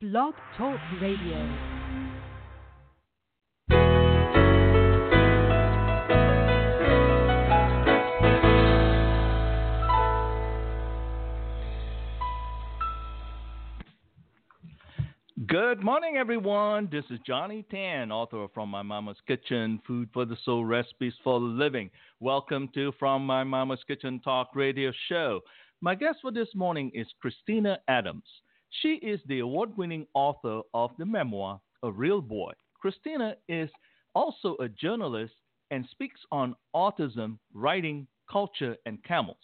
Blog Talk Radio. Good morning, everyone. This is Johnny Tan, author of From My Mama's Kitchen Food for the Soul Recipes for the Living. Welcome to From My Mama's Kitchen Talk Radio Show. My guest for this morning is Christina Adams. She is the award winning author of the memoir, A Real Boy. Christina is also a journalist and speaks on autism, writing, culture, and camels.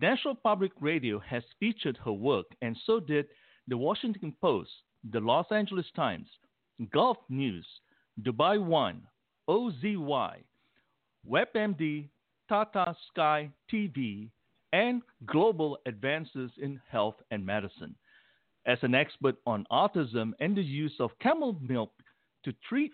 National Public Radio has featured her work, and so did the Washington Post, the Los Angeles Times, Gulf News, Dubai One, OZY, WebMD, Tata Sky TV, and Global Advances in Health and Medicine. As an expert on autism and the use of camel milk to treat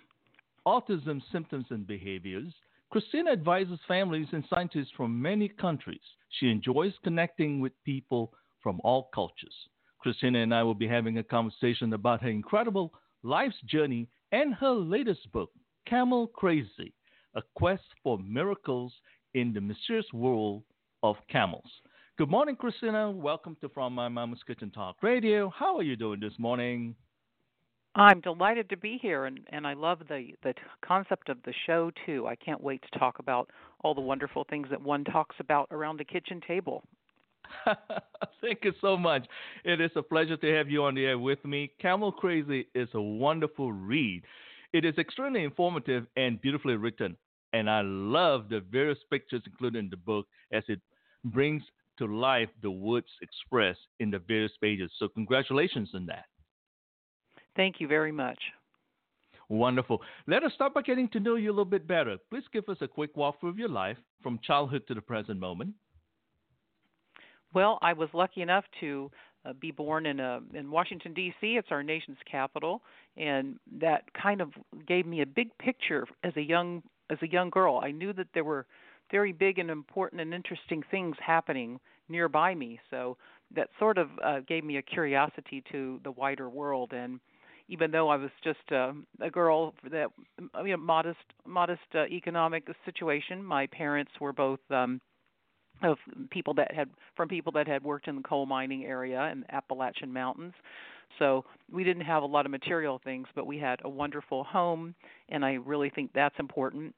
autism symptoms and behaviors, Christina advises families and scientists from many countries. She enjoys connecting with people from all cultures. Christina and I will be having a conversation about her incredible life's journey and her latest book, Camel Crazy A Quest for Miracles in the Mysterious World of Camels. Good morning, Christina. Welcome to From My Mama's Kitchen Talk Radio. How are you doing this morning? I'm delighted to be here, and, and I love the, the concept of the show, too. I can't wait to talk about all the wonderful things that one talks about around the kitchen table. Thank you so much. It is a pleasure to have you on the air with me. Camel Crazy is a wonderful read. It is extremely informative and beautifully written, and I love the various pictures included in the book as it brings to life the words Express in the various pages. So, congratulations on that. Thank you very much. Wonderful. Let us start by getting to know you a little bit better. Please give us a quick walkthrough of your life from childhood to the present moment. Well, I was lucky enough to uh, be born in a in Washington D.C. It's our nation's capital, and that kind of gave me a big picture as a young as a young girl. I knew that there were very big and important and interesting things happening nearby me. So that sort of uh, gave me a curiosity to the wider world. And even though I was just uh, a girl that you know modest modest uh, economic situation, my parents were both um, of people that had from people that had worked in the coal mining area and Appalachian Mountains. So we didn't have a lot of material things, but we had a wonderful home, and I really think that's important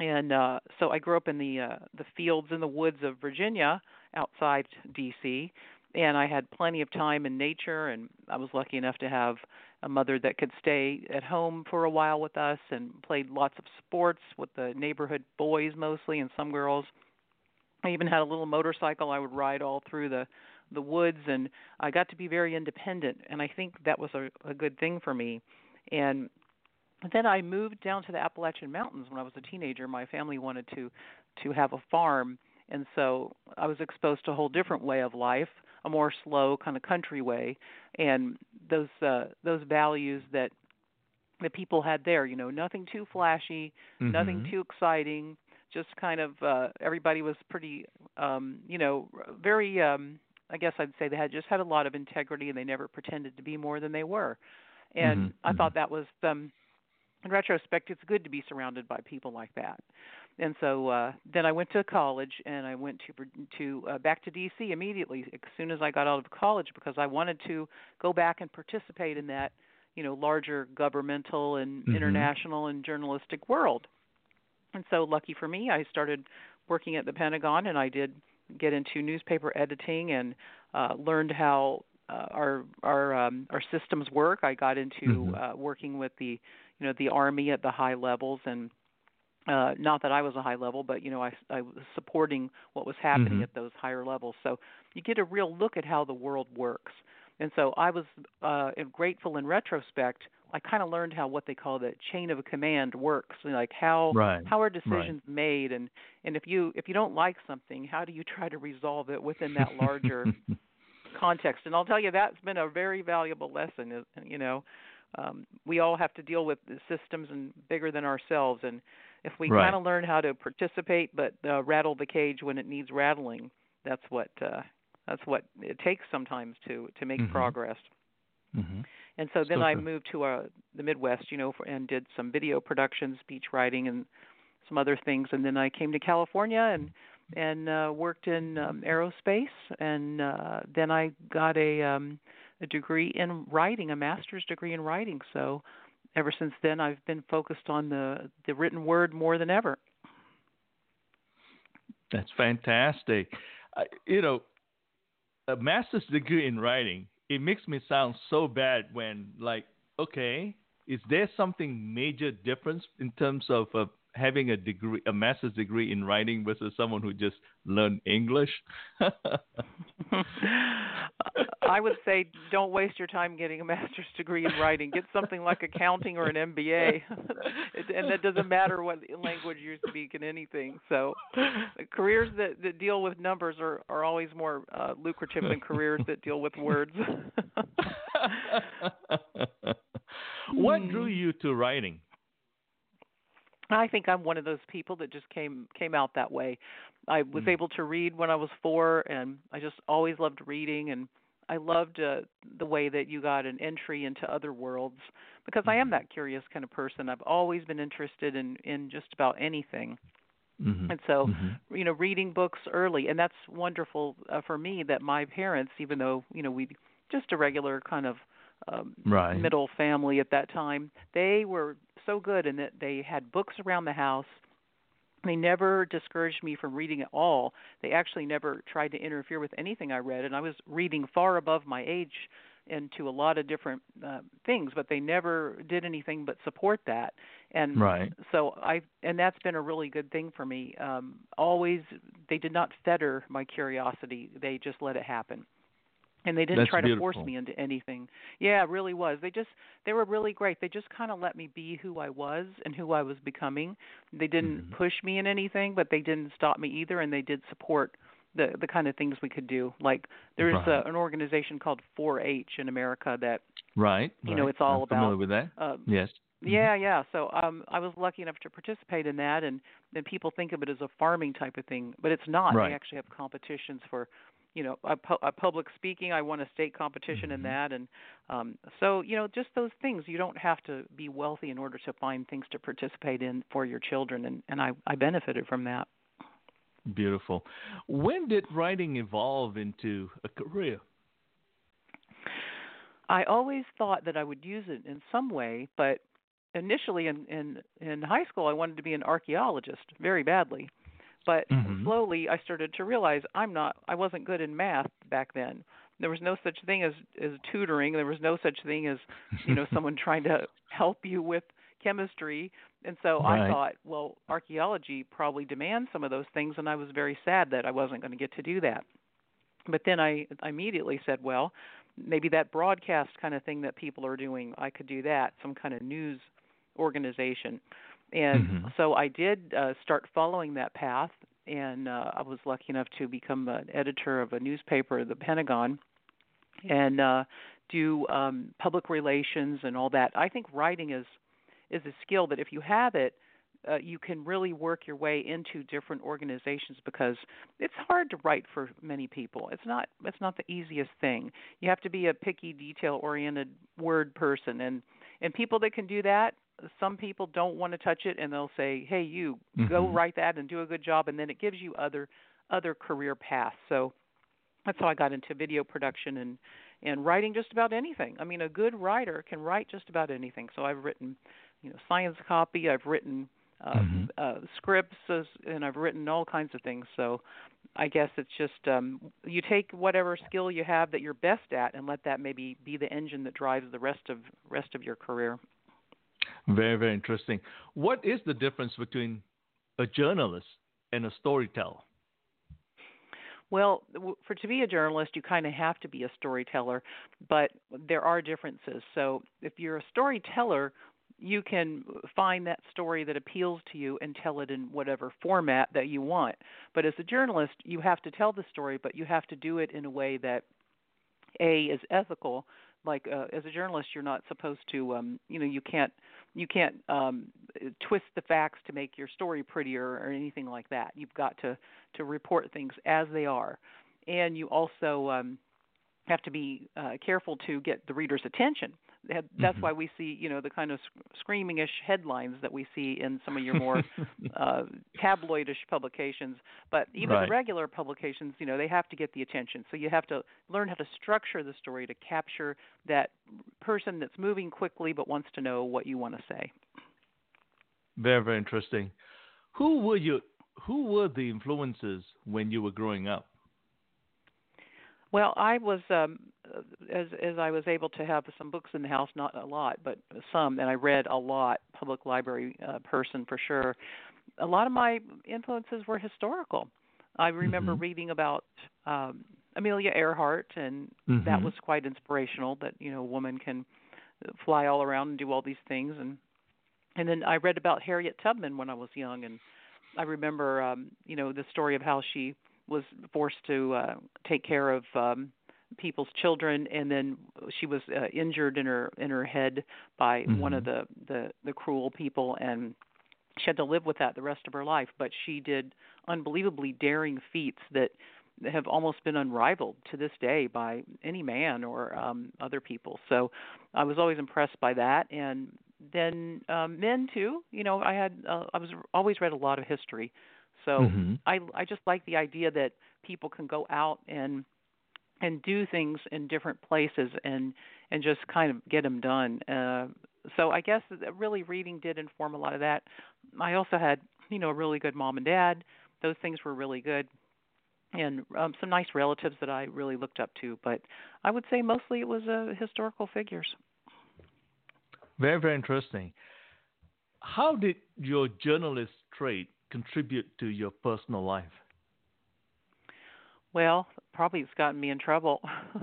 and uh so I grew up in the uh the fields and the woods of Virginia outside DC and I had plenty of time in nature and I was lucky enough to have a mother that could stay at home for a while with us and played lots of sports with the neighborhood boys mostly and some girls. I even had a little motorcycle I would ride all through the the woods and I got to be very independent and I think that was a, a good thing for me. And then I moved down to the Appalachian Mountains when I was a teenager. My family wanted to to have a farm, and so I was exposed to a whole different way of life, a more slow kind of country way, and those uh, those values that the people had there. You know, nothing too flashy, mm-hmm. nothing too exciting. Just kind of uh, everybody was pretty, um, you know, very. Um, I guess I'd say they had just had a lot of integrity, and they never pretended to be more than they were. And mm-hmm. I thought that was um, in retrospect, it's good to be surrounded by people like that. And so uh, then I went to college and I went to to uh, back to DC immediately as soon as I got out of college because I wanted to go back and participate in that you know larger governmental and mm-hmm. international and journalistic world. And so lucky for me, I started working at the Pentagon and I did get into newspaper editing and uh, learned how uh, our our um, our systems work. I got into mm-hmm. uh, working with the you know the army at the high levels and uh not that I was a high level but you know I I was supporting what was happening mm-hmm. at those higher levels so you get a real look at how the world works and so I was uh grateful in retrospect I kind of learned how what they call the chain of command works like how right. how are decisions right. made and and if you if you don't like something how do you try to resolve it within that larger context and I'll tell you that's been a very valuable lesson you know um, we all have to deal with systems and bigger than ourselves. And if we right. kind of learn how to participate but uh, rattle the cage when it needs rattling, that's what uh, that's what it takes sometimes to to make mm-hmm. progress. Mm-hmm. And so then So I moved to uh, the Midwest, you know, for, and did some video production, speech writing, and some other things. And then I came to California and and uh, worked in um, aerospace. And uh, then I got a um, a degree in writing, a master's degree in writing. So ever since then, I've been focused on the the written word more than ever. That's fantastic. I, you know, a master's degree in writing, it makes me sound so bad when, like, okay, is there something major difference in terms of uh, having a degree, a master's degree in writing versus someone who just learned English? I would say don't waste your time getting a master's degree in writing. Get something like accounting or an MBA, and that doesn't matter what language you speak in anything. So, careers that that deal with numbers are are always more uh, lucrative than careers that deal with words. what drew you to writing? I think I'm one of those people that just came came out that way. I was Mm. able to read when I was 4 and I just always loved reading and I loved uh, the way that you got an entry into other worlds because I am Mhm. that curious kind of person. I've always been interested in in just about anything. Mm-hmm. And so, Mhm. you know, reading books early and that's wonderful uh, for me that my parents even though, you know, we just a regular kind of um, Right. middle family at that time. They were so good in that they had books around the house. They never discouraged me from reading at all. They actually never tried to interfere with anything I read, and I was reading far above my age into a lot of different uh, things, but they never did anything but support that. And Right. so I and that's been a really good thing for me. Um always they did not fetter my curiosity. They just let it happen and they didn't That's try to force me into anything. Yeah, it really was. They just they were really great. They just kind of let me be who I was and who I was becoming. They didn't Mhm. push me in anything, but they didn't stop me either and they did support the the kind of things we could do. Like there's Right. uh, an organization called 4-H in America that Right. You know, it's all I'm familiar about- with that. um Yes. Mhm. yeah, yeah. So um I was lucky enough to participate in that and then people think of it as a farming type of thing, but it's not. Right. They actually have competitions for you know, a, pu- a public speaking. I won a state competition in Mhm. that and um so, you know, just those things. You don't have to be wealthy in order to find things to participate in for your children and and I I benefited from that. Beautiful. When did writing evolve into a career? I always thought that I would use it in some way, but initially in in in high school I wanted to be an archaeologist very badly. But Mhm. slowly I started to realize I'm not I wasn't good in math back then. There was no such thing as as tutoring, there was no such thing as, you know, someone trying to help you with chemistry. And so Right. I thought, well, archaeology probably demands some of those things and I was very sad that I wasn't going to get to do that. But then I, I immediately said, well, maybe that broadcast kind of thing that people are doing, I could do that, some kind of news organization. And Mhm. so I did uh, start following that path, and uh, I was lucky enough to become an editor of a newspaper, the Pentagon, and uh, do um, public relations and all that. I think writing is is a skill that if you have it, uh, you can really work your way into different organizations because it's hard to write for many people. It's not it's not the easiest thing. You have to be a picky, detail-oriented word person, and and people that can do that. Some people don't want to touch it, and they'll say, "Hey, you go Mhm. write that and do a good job," and then it gives you other other career paths. So that's how I got into video production and and writing just about anything. I mean, a good writer can write just about anything. So I've written, you know, science copy. I've written uh, Mhm. uh, scripts, as, and I've written all kinds of things. So I guess it's just um, you take whatever skill you have that you're best at, and let that maybe be the engine that drives the rest of rest of your career. Very, very interesting. What is the difference between a journalist and a storyteller? Well, for to be a journalist, you kind of have to be a storyteller, but there are differences. So, if you're a storyteller, you can find that story that appeals to you and tell it in whatever format that you want. But as a journalist, you have to tell the story, but you have to do it in a way that a is ethical. Like uh, as a journalist, you're not supposed to, um, you know, you can't you can't um, twist the facts to make your story prettier or anything like that. You've got to to report things as they are, and you also um, have to be uh, careful to get the reader's attention. That's mm-hmm. why we see, you know, the kind of screamingish headlines that we see in some of your more uh, tabloidish publications. But even right. the regular publications, you know, they have to get the attention. So you have to learn how to structure the story to capture that person that's moving quickly but wants to know what you want to say. Very, very interesting. Who were you? Who were the influences when you were growing up? Well, I was um as as I was able to have some books in the house, not a lot, but some, and I read a lot. Public library uh, person for sure. A lot of my influences were historical. I remember mm-hmm. reading about um Amelia Earhart, and mm-hmm. that was quite inspirational. That you know, a woman can fly all around and do all these things, and and then I read about Harriet Tubman when I was young, and I remember um, you know the story of how she was forced to uh, take care of um, people's children, and then she was uh, injured in her in her head by mm-hmm. one of the, the the cruel people, and she had to live with that the rest of her life. But she did unbelievably daring feats that have almost been unrivaled to this day by any man or um other people so i was always impressed by that and then um men too you know i had uh, i was always read a lot of history so mm-hmm. I I just like the idea that people can go out and and do things in different places and and just kind of get them done. Uh, so I guess really reading did inform a lot of that. I also had you know a really good mom and dad. Those things were really good, and um, some nice relatives that I really looked up to. But I would say mostly it was uh, historical figures. Very very interesting. How did your journalist trait contribute to your personal life? Well, probably it's gotten me in trouble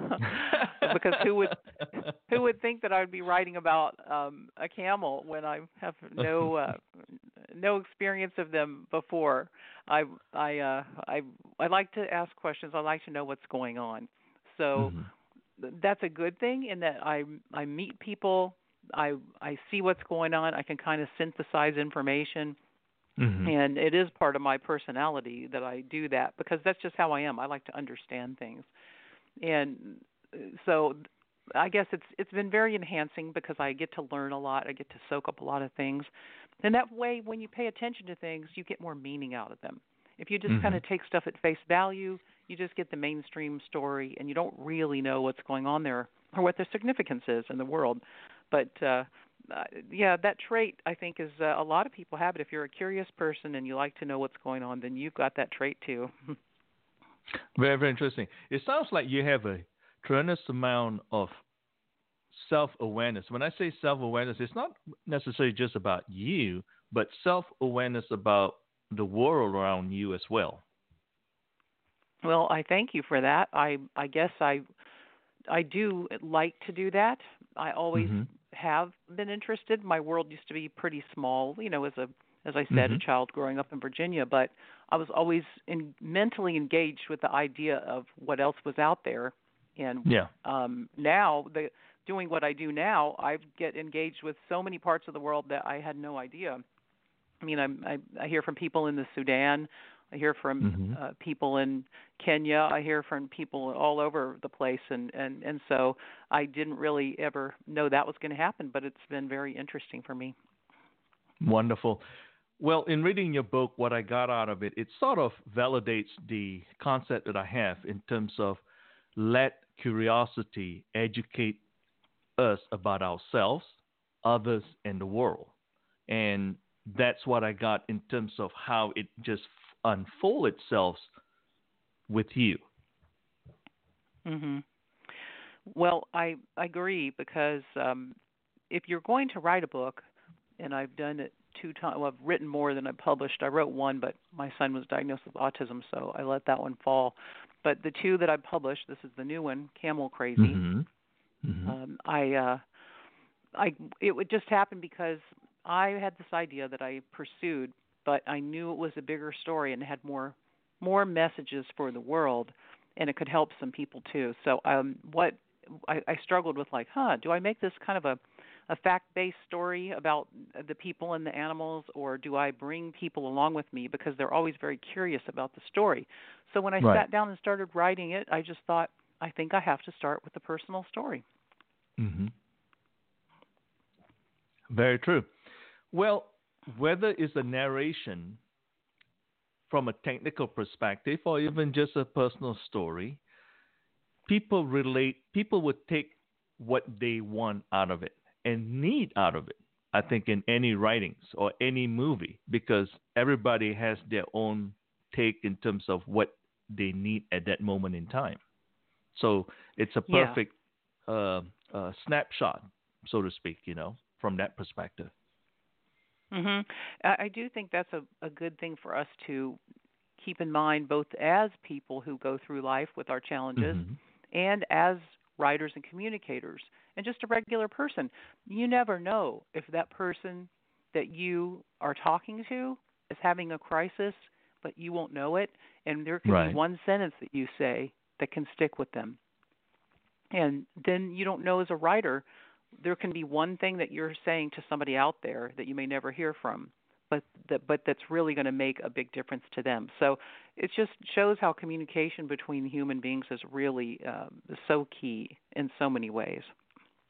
because who would who would think that I would be writing about um a camel when I have no uh, no experience of them before. I I uh I I like to ask questions. I like to know what's going on. So mm-hmm. that's a good thing in that I I meet people, I I see what's going on, I can kind of synthesize information Mm-hmm. And it is part of my personality that I do that because that's just how I am. I like to understand things. And uh, so I guess it's it's been very enhancing because I get to learn a lot. I get to soak up a lot of things. And that way when you pay attention to things, you get more meaning out of them. If you just mm-hmm. kind of take stuff at face value, you just get the mainstream story and you don't really know what's going on there or what the significance is in the world. But uh uh, yeah, that trait I think is uh, a lot of people have it. If you're a curious person and you like to know what's going on, then you've got that trait too. very, very interesting. It sounds like you have a tremendous amount of self awareness. When I say self awareness, it's not necessarily just about you, but self awareness about the world around you as well. Well, I thank you for that. I I guess I I do like to do that. I always mm-hmm have been interested. My world used to be pretty small, you know, as a as I said, mm-hmm. a child growing up in Virginia, but I was always in, mentally engaged with the idea of what else was out there. And yeah. um now the doing what I do now, I get engaged with so many parts of the world that I had no idea. I mean, I'm, I I hear from people in the Sudan, I hear from mm-hmm. uh, people in Kenya. I hear from people all over the place, and and and so I didn't really ever know that was going to happen, but it's been very interesting for me. Wonderful. Well, in reading your book, what I got out of it, it sort of validates the concept that I have in terms of let curiosity educate us about ourselves, others, and the world. And that's what I got in terms of how it just unfold itself with you. Mhm. Well, I I agree because um if you're going to write a book and I've done it two times well, I've written more than I published. I wrote one, but my son was diagnosed with autism, so I let that one fall. But the two that I published, this is the new one, Camel Crazy. Mm-hmm. Mm-hmm. Um I uh I it would just happen because I had this idea that I pursued but I knew it was a bigger story and had more more messages for the world and it could help some people too. So um what I, I struggled with like, huh, do I make this kind of a a fact-based story about the people and the animals or do I bring people along with me because they're always very curious about the story. So when I right. sat down and started writing it, I just thought I think I have to start with the personal story. Mm-hmm. Very true. Well, whether it's a narration from a technical perspective or even just a personal story, people relate, people would take what they want out of it and need out of it. I think in any writings or any movie because everybody has their own take in terms of what they need at that moment in time. So it's a perfect yeah. uh, uh, snapshot, so to speak, you know, from that perspective. Mhm. I do think that's a a good thing for us to keep in mind both as people who go through life with our challenges mm-hmm. and as writers and communicators and just a regular person. You never know if that person that you are talking to is having a crisis, but you won't know it and there could right. be one sentence that you say that can stick with them. And then you don't know as a writer there can be one thing that you're saying to somebody out there that you may never hear from but that but that's really going to make a big difference to them. So it just shows how communication between human beings is really um, so key in so many ways.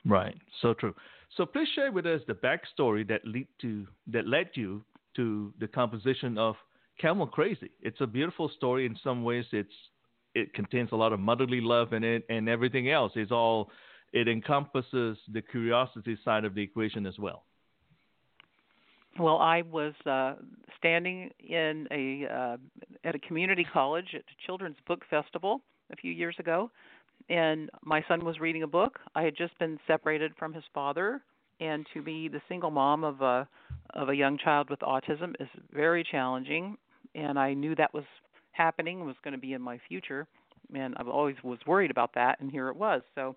Right. So true. So please share with us the backstory that lead to that led you to the composition of camel crazy. It's a beautiful story in some ways. It's it contains a lot of motherly love in it and everything else. Is all it encompasses the curiosity side of the equation as well. Well, I was uh, standing in a uh, at a community college at a children's book festival a few years ago, and my son was reading a book. I had just been separated from his father, and to be the single mom of a of a young child with autism is very challenging. And I knew that was happening, was going to be in my future, and I always was worried about that. And here it was. So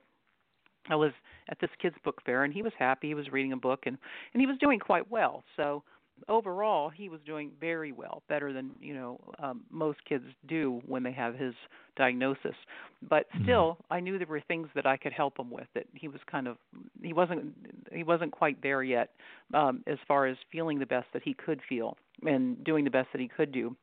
I was at this kids book fair and he was happy. He was reading a book and and he was doing quite well. So overall, he was doing very well, better than you know um, most kids do when they have his diagnosis. But mm-hmm. still, mm-hmm. I knew there were things that I could help him with. That he was kind of he wasn't he wasn't quite there yet um, as far as feeling the best that he could feel and doing the best that he could do.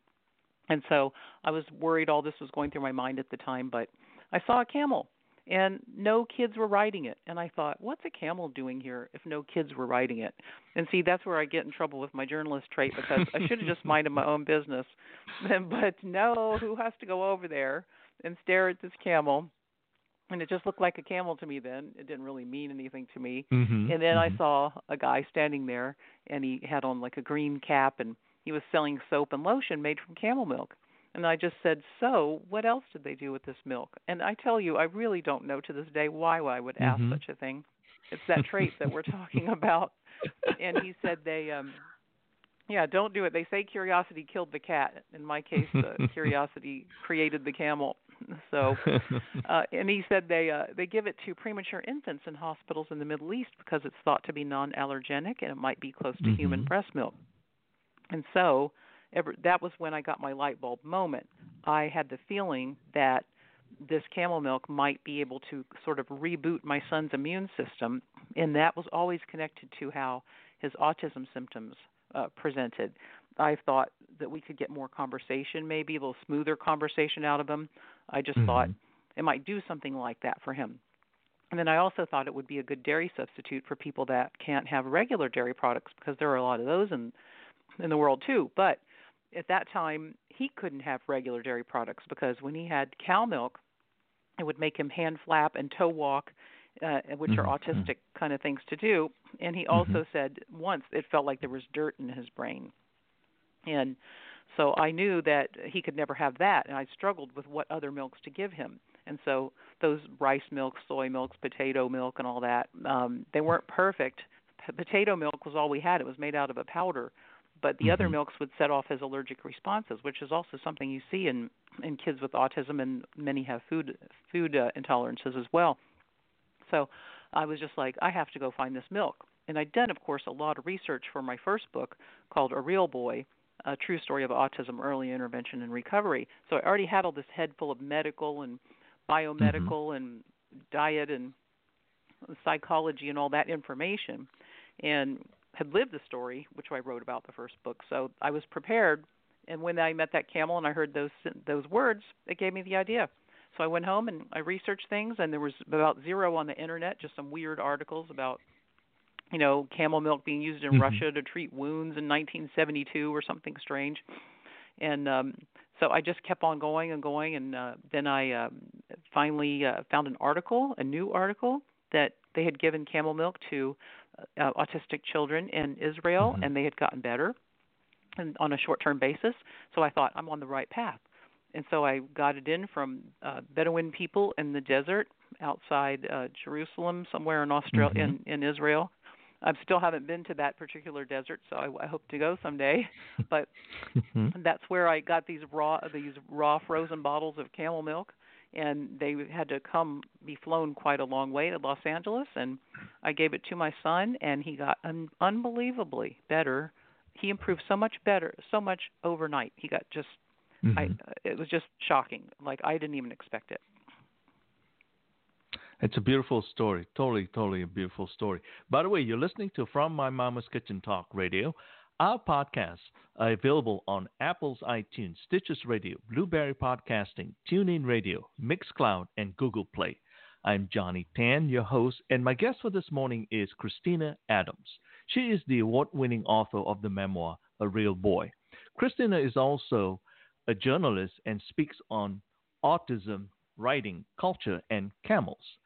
And so I was worried all this was going through my mind at the time, but I saw a camel and no kids were riding it. And i thought what's a camel doing here if no kids were riding it? And see that's where i get in trouble with my journalist trait because i should have just minded my own business. But no who has to go over there and stare at this camel? And it just looked like a camel to me then. It didn't really mean anything to me. Mm-hmm, and then mm-hmm. i saw a guy standing there and he had on like a green cap and he was selling soap and lotion made from camel milk and I just said, So, what else did they do with this milk? And I tell you, I really don't know to this day why I would ask mm-hmm. such a thing. It's that trait that we're talking about. And he said they um yeah, don't do it. They say curiosity killed the cat. In my case, uh, curiosity created the camel. So, uh, and he said they uh, they give it to premature infants in hospitals in the Middle East because it's thought to be non-allergenic and it might be close to mm-hmm. human breast milk. And so, ever that was when I got my light bulb moment. I had the feeling that this camel milk might be able to sort of reboot my son's immune system, and that was always connected to how his autism symptoms uh, presented. I thought that we could get more conversation, maybe a little smoother conversation out of him. I just mm-hmm. thought it might do something like that for him. And then I also thought it would be a good dairy substitute for people that can't have regular dairy products because there are a lot of those in in the world too. But at that time he couldn't have regular dairy products because when he had cow milk, it would make him hand flap and toe walk, uh, which mm-hmm. are autistic kind of things to do. And he also mm-hmm. said once it felt like there was dirt in his brain, and so I knew that he could never have that, and I struggled with what other milks to give him. And so those rice milks, soy milks, potato milk, and all that, um, they weren't perfect. P- potato milk was all we had. It was made out of a powder but the mm-hmm. other milks would set off his allergic responses, which is also something you see in in kids with autism, and many have food food uh, intolerances as well. So I was just like, I have to go find this milk, and I'd done, of course, a lot of research for my first book called A Real Boy. A true story of autism, early intervention and recovery. So I already had all this head full of medical and biomedical mm-hmm. and diet and psychology and all that information. And had lived the story, which I wrote about the first book. So I was prepared. And when I met that camel and I heard those those words, it gave me the idea. so I went home and I researched things, and there was about zero on the internet, just some weird articles about, you know, camel milk being used in Mhm. Russia to treat wounds in 1972 or something strange. And um so I just kept on going and going, and uh, then I um, finally uh, found an article, a new article that they had given camel milk to uh, autistic children in Israel, Mhm. and they had gotten better, and on a short-term basis. So I thought I'm on the right path, and so I got it in from uh, Bedouin people in the desert outside uh, Jerusalem, somewhere in Australia, Mhm. in, in Israel. I still haven't been to that particular desert, so I, I hope to go someday. But Mhm. that's where I got these raw these raw frozen bottles of camel milk, and they had to come be flown quite a long way to Los Angeles, and I gave it to my son, and he got un- unbelievably better. He improved so much better, so much overnight. He got just I Mhm. it was just shocking. Like I didn't even expect it. It's a beautiful story. Totally, totally a beautiful story. By the way, you're listening to From My Mama's Kitchen Talk Radio. Our podcasts are available on Apple's iTunes, Stitcher Radio, Blubrry Podcasting, TuneIn Radio, Mixcloud, and Google Play. I'm Johnny Tan, your host, and my guest for this morning is Christina Adams. She is the award winning author of the memoir, A Real Boy. Christina is also a journalist and speaks on autism, writing, culture, and camels.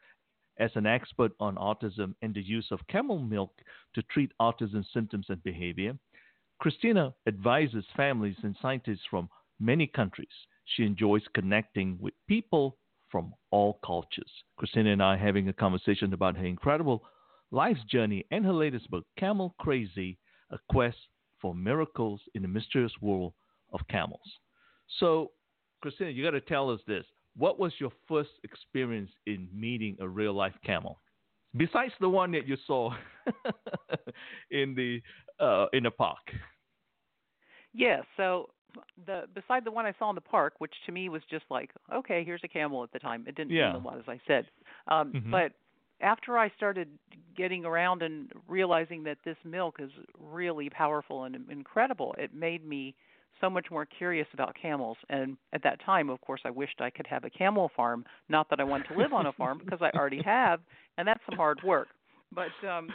As an expert on autism and the use of camel milk to treat autism symptoms and behavior, Christina advises families and scientists from many countries. She enjoys connecting with people from all cultures. Christina and I are having a conversation about her incredible life's journey and her latest book, Camel Crazy A Quest for Miracles in the Mysterious World of Camels. So, Christina, you got to tell us this. What was your first experience in meeting a real life camel? Besides the one that you saw in the uh, in the park. Yeah, so the beside the one I saw in the park, which to me was just like, okay, here's a camel at the time. It didn't Yeah. mean a lot as I said. Um Mhm. but after I started getting around and realizing that this milk is really powerful and incredible, it made me so much more curious about camels. And at that time, of course, I wished I could have a camel farm. Not that I want to live on a farm because I already have, and that's some hard work. But um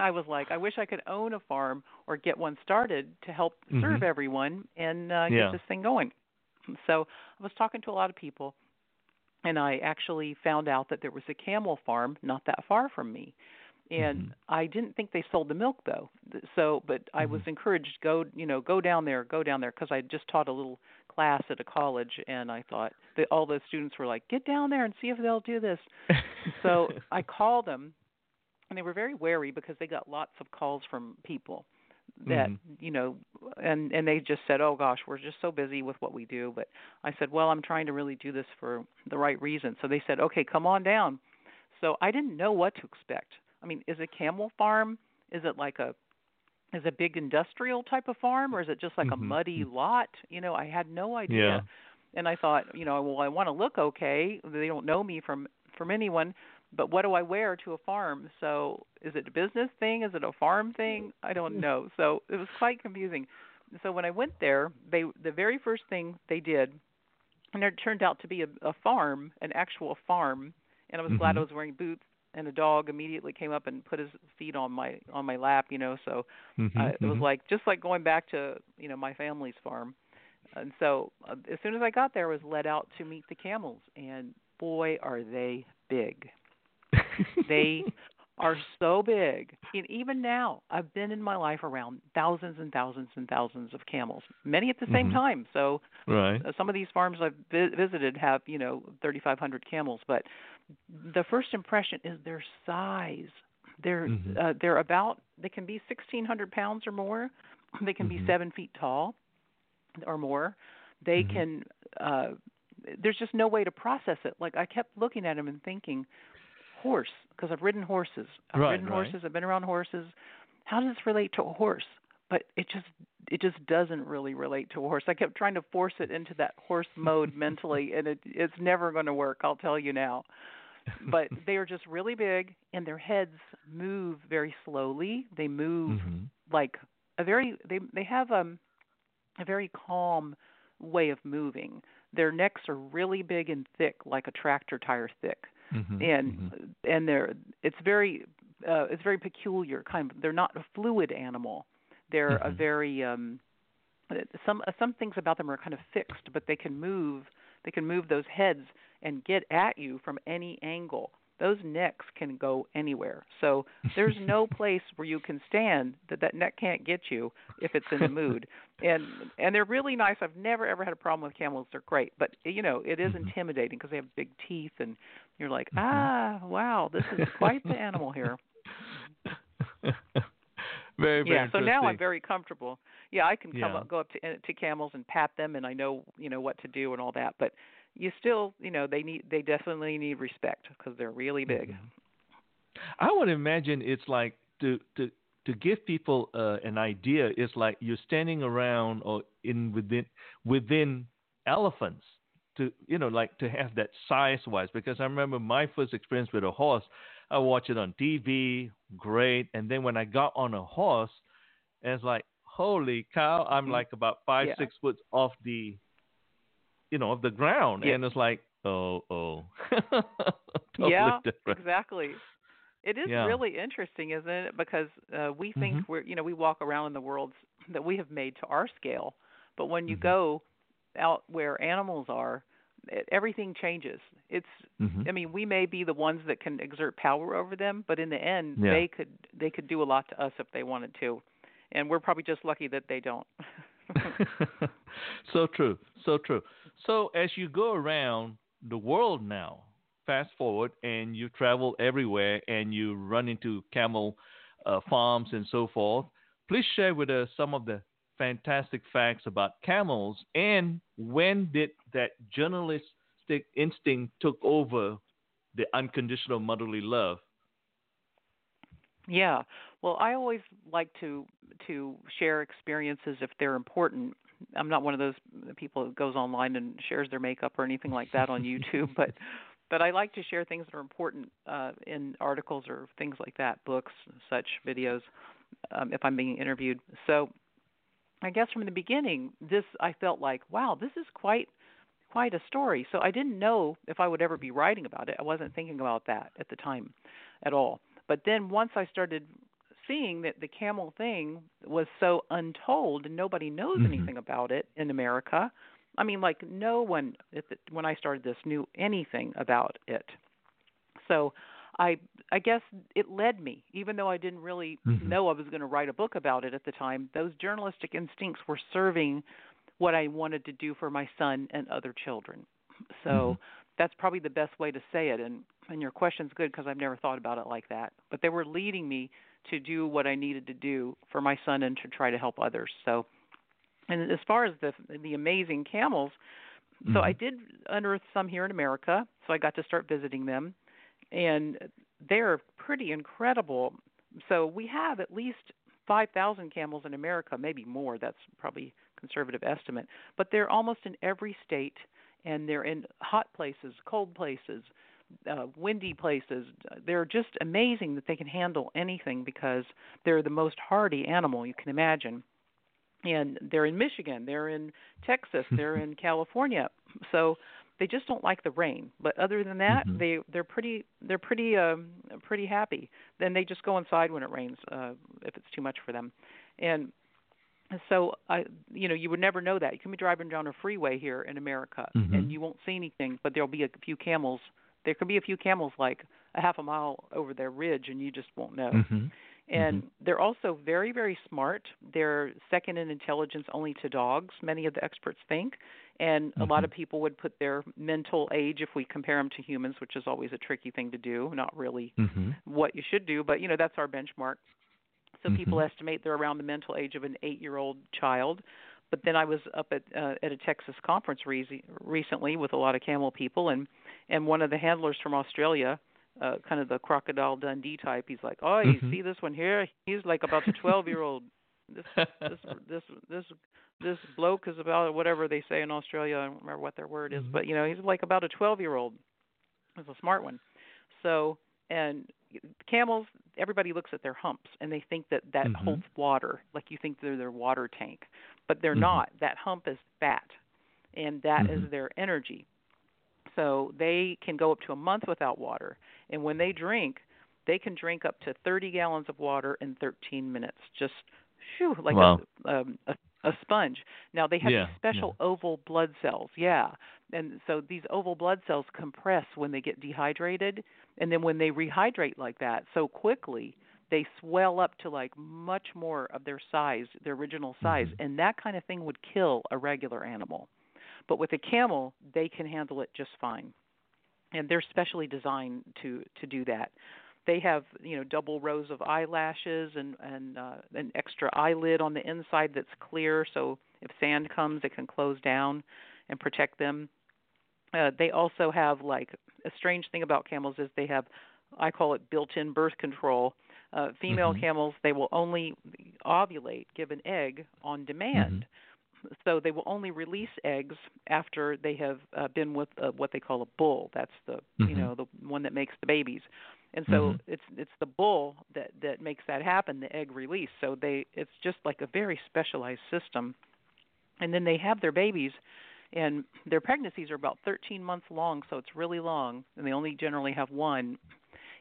I was like, I wish I could own a farm or get one started to help serve Mhm. everyone and uh, Yeah. get this thing going. So I was talking to a lot of people, and I actually found out that there was a camel farm not that far from me. And Mhm. I didn't think they sold the milk though. So, but I was Mhm. encouraged go, you know, go down there, go down there because I just taught a little class at a college, and I thought that all the students were like, get down there and see if they'll do this. So I called them, and they were very wary because they got lots of calls from people that Mhm. you know, and and they just said, "Oh gosh, we're just so busy with what we do." But I said, "Well, I'm trying to really do this for the right reason." So they said, "Okay, come on down." So I didn't know what to expect. I mean, is it a camel farm? Is it like a is a big industrial type of farm, or is it just like Mhm. a muddy lot? You know, I had no idea Yeah. and I thought, you know, well, I want to look okay. They don't know me from from anyone, but what do I wear to a farm? So, is it a business thing? Is it a farm thing? I don't know. So it was quite confusing. So when I went there, they the very first thing they did, and it turned out to be a, a farm, an actual farm, and I was glad I Mhm. was wearing boots. And a dog immediately came up and put his feet on my on my lap, you know. So Mhm. uh, it was Mhm. like just like going back to you know my family's farm and so uh, as soon as i got there i was led out to meet the camels and boy are they big they are so big and even now i've been in my life around thousands and thousands and thousands of camels many at the same Mhm. time so right. uh, some of these farms I've vi- visited have, you know, 3,500 camels, but the first impression is their size. They're Mhm. uh, they're about they can be 1,600 pounds or more. They can Mhm. be seven feet tall or more. They Mhm. can. Uh, there's just no way to process it. Like I kept looking at them and thinking, horse, because I've ridden horses. I've Right, ridden right. horses. I've been around horses. How does this relate to a horse? But it just it just doesn't really relate to a horse. I kept trying to force it into that horse mode mentally, and it it's never going to work. I'll tell you now. But they are just really big, and their heads move very slowly. They move Mhm. like a very they they have um a very calm way of moving. their necks are really big and thick, like a tractor tire thick, mm-hmm. and mm-hmm. and they're it's very uh, it's very peculiar. Kind of, they're not a fluid animal. They're a Mhm. very um, some some things about them are kind of fixed, but they can move. They can move those heads and get at you from any angle. Those necks can go anywhere. So there's no place where you can stand that that neck can't get you if it's in a mood. And and they're really nice. I've never ever had a problem with camels. They're great, but you know it is Mhm. intimidating because they have big teeth, and you're like, Mhm. ah, wow, this is quite the animal here. very, very yeah. So now I'm very comfortable. Yeah, I can come Yeah. up, go up to uh, to camels and pat them, and I know you know what to do and all that. But you still, you know, they need they definitely need respect because they're really big. Mhm. I would imagine it's like to to to give people uh, an idea. It's like you're standing around or in within within elephants to you know like to have that size wise. Because I remember my first experience with a horse. I watched it on TV, great, and then when I got on a horse, it's like holy cow! I'm Mhm. like about five Yeah. six foot off the you know of the ground, Yeah. and it's like oh oh totally yeah, different. exactly. It is Yeah. really interesting, isn't it? Because uh, we think Mhm. we're, you know, we walk around in the worlds that we have made to our scale, but when you Mhm. go out where animals are, everything changes. It's, Mhm. I mean, we may be the ones that can exert power over them, but in the end, Yeah. they could they could do a lot to us if they wanted to, and we're probably just lucky that they don't. so true, so true. So as you go around the world now, fast forward, and you travel everywhere, and you run into camel uh, farms and so forth. Please share with us some of the fantastic facts about camels, and when did that journalistic instinct took over the unconditional motherly love? Yeah. Well, I always like to to share experiences if they're important. I'm not one of those people that goes online and shares their makeup or anything like that on YouTube, but but I like to share things that are important uh, in articles or things like that, books, such videos, um, if I'm being interviewed. So I guess from the beginning, this I felt like, wow, this is quite quite a story. So I didn't know if I would ever be writing about it. I wasn't thinking about that at the time at all. But then once I started seeing that the camel thing was so untold and nobody knows Mhm. anything about it in America. I mean, like no one at the, when I started this knew anything about it. So I I guess it led me, even though I didn't really Mhm. know I was going to write a book about it at the time. Those journalistic instincts were serving what I wanted to do for my son and other children. So Mhm. that's probably the best way to say it. And and your question's good because I've never thought about it like that. But they were leading me to do what I needed to do for my son and to try to help others. So, and as far as the the amazing camels, so I Mhm. did unearth some here in America. So I got to start visiting them, and they're pretty incredible. So we have at least 5,000 camels in America, maybe more. That's probably conservative estimate. But they're almost in every state, and they're in hot places, cold places, uh, windy places. They're just amazing that they can handle anything because they're the most hardy animal you can imagine. And they're in Michigan, they're in Texas, they're in California. So they just don't like the rain. But other than that, Mhm. they they're pretty they're pretty um pretty happy. Then they just go inside when it rains uh if it's too much for them. And so I you know, you would never know that. You can be driving down a freeway here in America Mhm. and you won't see anything, but there'll be a few camels. There could be a few camels like a half a mile over their ridge and you just won't know Mhm. And they're also very very smart they're second in intelligence only to dogs many of the experts think and a lot Mhm. of people would put their mental age if we compare them to humans which is always a tricky thing to do not really Mhm. what you should do but you know that's our benchmark so people Mhm. estimate they're around the mental age of an 8-year-old child but then I was up at uh, at a Texas conference re- recently with a lot of camel people and and one of the handlers from Australia uh kind of the crocodile Dundee type. He's like, "Oh, you Mhm. see this one here? He's like about a 12-year-old. This this this this this bloke is about whatever they say in Australia. I don't remember what their word is, Mhm. but you know, he's like about a 12-year-old. He's a smart one. So, and camels, everybody looks at their humps and they think that that Mhm. holds water, like you think they're their water tank, but they're Mhm. not. That hump is fat. and that mm-hmm. is their energy. So they can go up to a month without water, and when they drink, they can drink up to 30 gallons of water in 13 minutes. Just shoo, like wow. a, um, a a sponge. Now they have yeah, special yeah. oval blood cells. Yeah. And so these oval blood cells compress when they get dehydrated and then when they rehydrate like that so quickly, they swell up to like much more of their size, their original size, mm-hmm. and that kind of thing would kill a regular animal. But with a camel, they can handle it just fine. And they're specially designed to to do that they have you know double rows of eyelashes and and uh, an extra eyelid on the inside that's clear so if sand comes it can close down and protect them uh, they also have like a strange thing about camels is they have i call it built-in birth control uh, female mm-hmm. camels they will only ovulate give an egg on demand mm-hmm. So they will only release eggs after they have uh, been with uh, what they call a bull. That's the mm-hmm. you know the one that makes the babies. And so mm-hmm. it's it's the bull that that makes that happen the egg release. So they it's just like a very specialized system. And then they have their babies and their pregnancies are about 13 months long so it's really long and they only generally have one.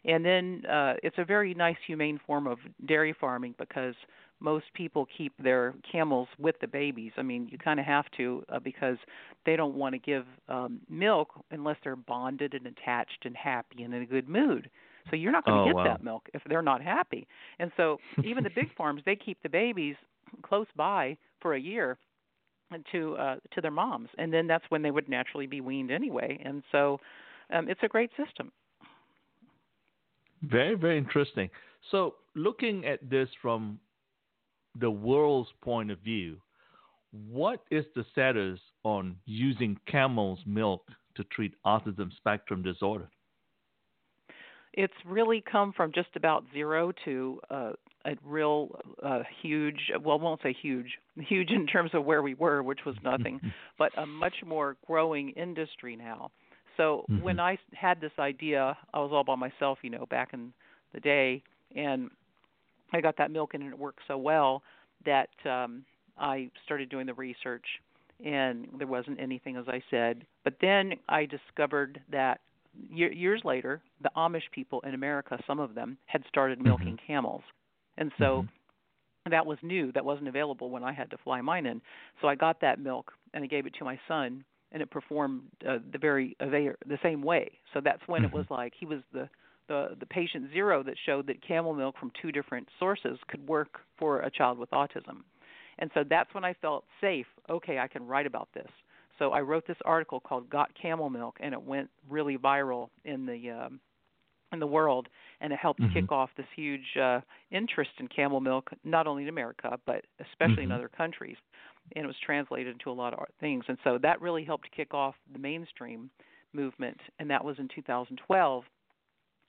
And then uh it's a very nice humane form of dairy farming because most people keep their camels with the babies. I mean, you kind of have to uh, because they don't want to give um milk unless they're bonded and attached and happy and in a good mood. So you're not going to oh, get wow. that milk if they're not happy. And so even the big farms, they keep the babies close by for a year to uh to their moms and then that's when they would naturally be weaned anyway and so um it's a great system very very interesting so looking at this from the world's point of view what is the status on using camel's milk to treat autism spectrum disorder it's really come from just about zero to uh, a real uh, huge well I won't say huge huge in terms of where we were which was nothing but a much more growing industry now so mm-hmm. when i had this idea i was all by myself you know back in the day and i got that milk in and it worked so well that um i started doing the research and there wasn't anything as i said but then i discovered that years later, the Amish people in America, some of them, had started milking mm-hmm. camels, and so mm-hmm. that was new. That wasn't available when I had to fly mine in. So I got that milk and I gave it to my son, and it performed uh, the very uh, the same way. So that's when mm-hmm. it was like he was the the the patient zero that showed that camel milk from two different sources could work for a child with autism. And so that's when I felt safe. Okay, I can write about this. So I wrote this article called "Got Camel Milk," and it went really viral in the um, in the world, and it helped mm-hmm. kick off this huge uh, interest in camel milk, not only in America but especially mm-hmm. in other countries. And it was translated into a lot of things, and so that really helped kick off the mainstream movement, and that was in 2012.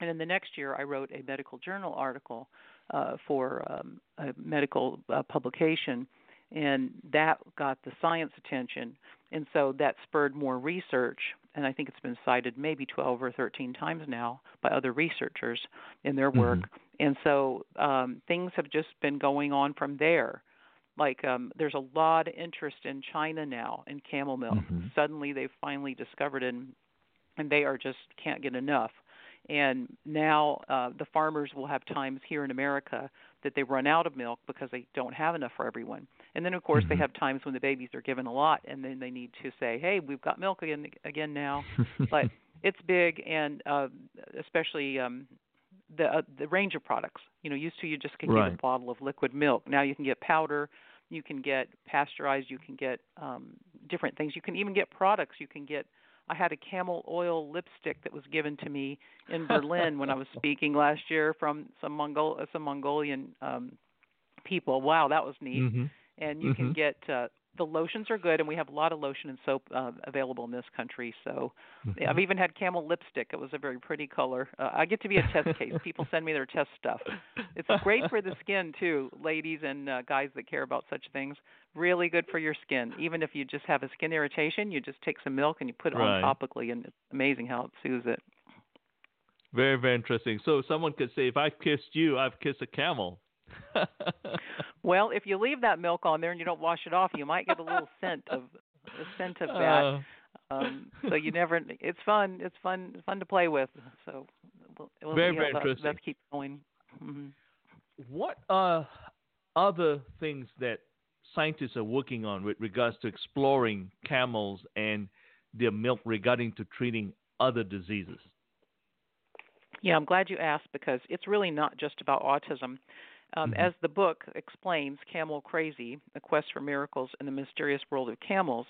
And in the next year, I wrote a medical journal article uh, for um, a medical uh, publication and that got the science attention. And so that spurred more research and i think it's been cited maybe 12 or 13 times now by other researchers in their work. Mm-hmm. and so um things have just been going on from there. Like um there's a lot of interest in china now in camel milk mm-hmm. suddenly they've finally discovered it and, and they are just can't get enough and now uh, the farmers will have times here in America that they run out of milk because they don't have enough for everyone. And then of course mm-hmm. they have times when the babies are given a lot and then they need to say, "Hey, we've got milk again again now." but it's big and uh especially um the uh, the range of products. You know, used to you just could right. get a bottle of liquid milk. Now you can get powder, you can get pasteurized, you can get um different things. You can even get products. You can get I had a camel oil lipstick that was given to me in Berlin when I was speaking last year from some Mongol some Mongolian um people. Wow, that was neat. Mm-hmm. And you mm-hmm. can get uh the lotions are good and we have a lot of lotion and soap uh, available in this country so mm-hmm. i've even had camel lipstick. It was a very pretty color. Uh, i get to be a test case. People send me their test stuff. It's great for the skin too ladies and uh, guys that care about such things. Really good for your skin. Even if you just have a skin irritation you just take some milk and you put it right. on topically and it's amazing how it soothes it. Very very interesting. So someone could say if I've kissed you i've kissed a camel well, if you leave that milk on there and you don't wash it off, you might get a little scent of the scent of that. Uh, um, so you never. It's fun. It's fun. It's fun to play with. So we'll, we'll Very, very interesting. that keeps going. hmm what are other things that scientists are working on with regards to exploring camels and their milk regarding to treating other diseases? Yeah, I'm glad you asked because it's really not just about autism. Um, Mhm. As the book explains, Camel Crazy: A Quest for Miracles in the Mysterious World of Camels,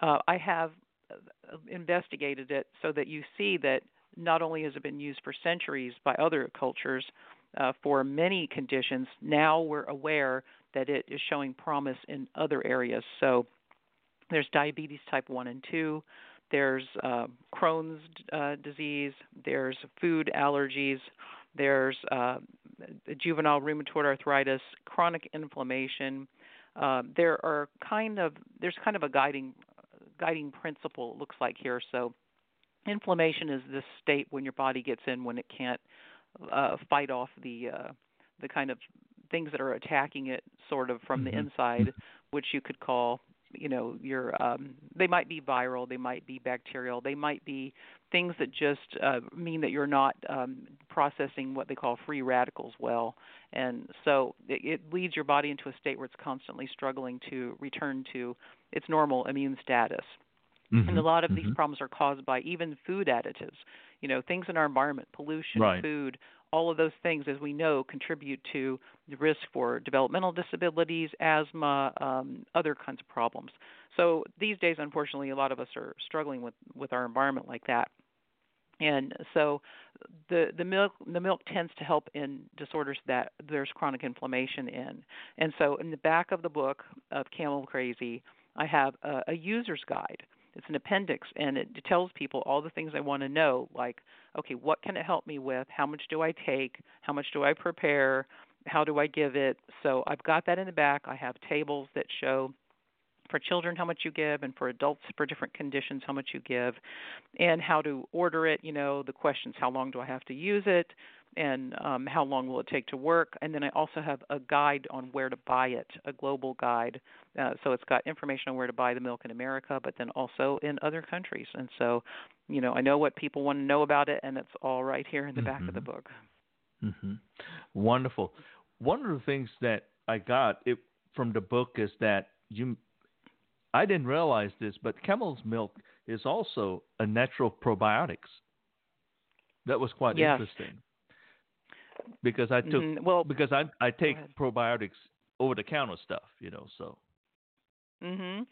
uh, I have uh, investigated it so that you see that not only has it been used for centuries by other cultures uh, for many conditions, now we're aware that it is showing promise in other areas. So there's diabetes type 1 and 2, there's uh, Crohn's uh, disease, there's food allergies, there's uh, juvenile rheumatoid arthritis, chronic inflammation. Uh, there are kind of there's kind of a guiding guiding principle it looks like here. So inflammation is this state when your body gets in when it can't uh, fight off the uh, the kind of things that are attacking it sort of from Mhm. the inside, which you could call you know your um they might be viral they might be bacterial they might be things that just uh, mean that you're not um processing what they call free radicals well and so it, it leads your body into a state where it's constantly struggling to return to its normal immune status and a lot of these Mhm. problems are caused by even food additives you know things in our environment pollution Right. food all of those things as we know contribute to the risk for developmental disabilities asthma um, other kinds of problems. So these days unfortunately a lot of us are struggling with with our environment like that. And so the the milk the milk tends to help in disorders that there's chronic inflammation in. And so in the back of the book of camel crazy i have a, a user's guide it's an appendix and it tells people all the things they want to know like okay what can it help me with? How much do i take? How much do i prepare? How do i give it? So i've got that in the back. I have tables that show for children how much you give and for adults for different conditions how much you give and how to order it you know the questions how long do i have to use it and um, how long will it take to work and then i also have a guide on where to buy it a global guide uh, so it's got information on where to buy the milk in america but then also in other countries and so you know i know what people want to know about it and it's all right here in the back of the Mhm. book hmm Wonderful. One of the things that I got it, from the book is that you, I didn't realize this, but camel's milk is also a natural probiotics. That was quite Yes. interesting because I took Mhm. well because I I take probiotics over the counter stuff, you know. So Mhm.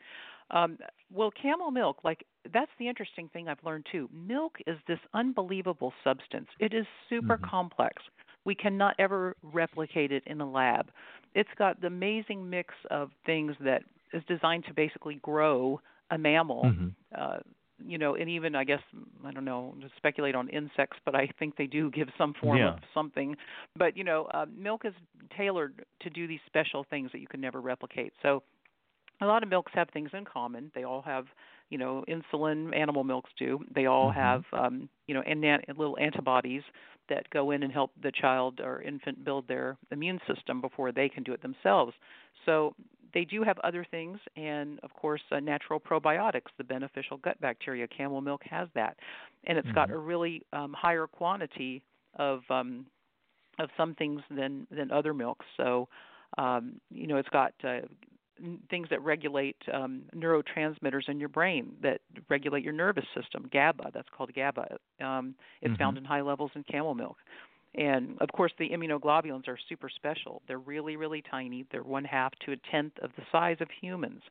Um, well, camel milk, like that's the interesting thing I've learned too. Milk is this unbelievable substance. It is super Mhm. complex. We cannot ever replicate it in a lab. It's got the amazing mix of things that is designed to basically grow a mammal. Mhm. Uh, you know, and even I guess I don't know to speculate on insects, but I think they do give some form Yeah. of something. But you know, uh, milk is tailored to do these special things that you can never replicate. So a lot of milks have things in common. They all have, you know, insulin. Animal milks do. They all Mhm. have, um, you know, and little antibodies that go in and help the child or infant build their immune system before they can do it themselves. So they do have other things, and of course, uh, natural probiotics, the beneficial gut bacteria. Camel milk has that, and it's got Mhm. a really um, higher quantity of um, of some things than than other milks. So, um, you know, it's got uh, things that regulate um, neurotransmitters in your brain that regulate your nervous system. GABA, that's called GABA. Um, it's found Mhm. in high levels in camel milk. And of course, the immunoglobulins are super special. They're really, really tiny. They're one half to a tenth of the size of humans,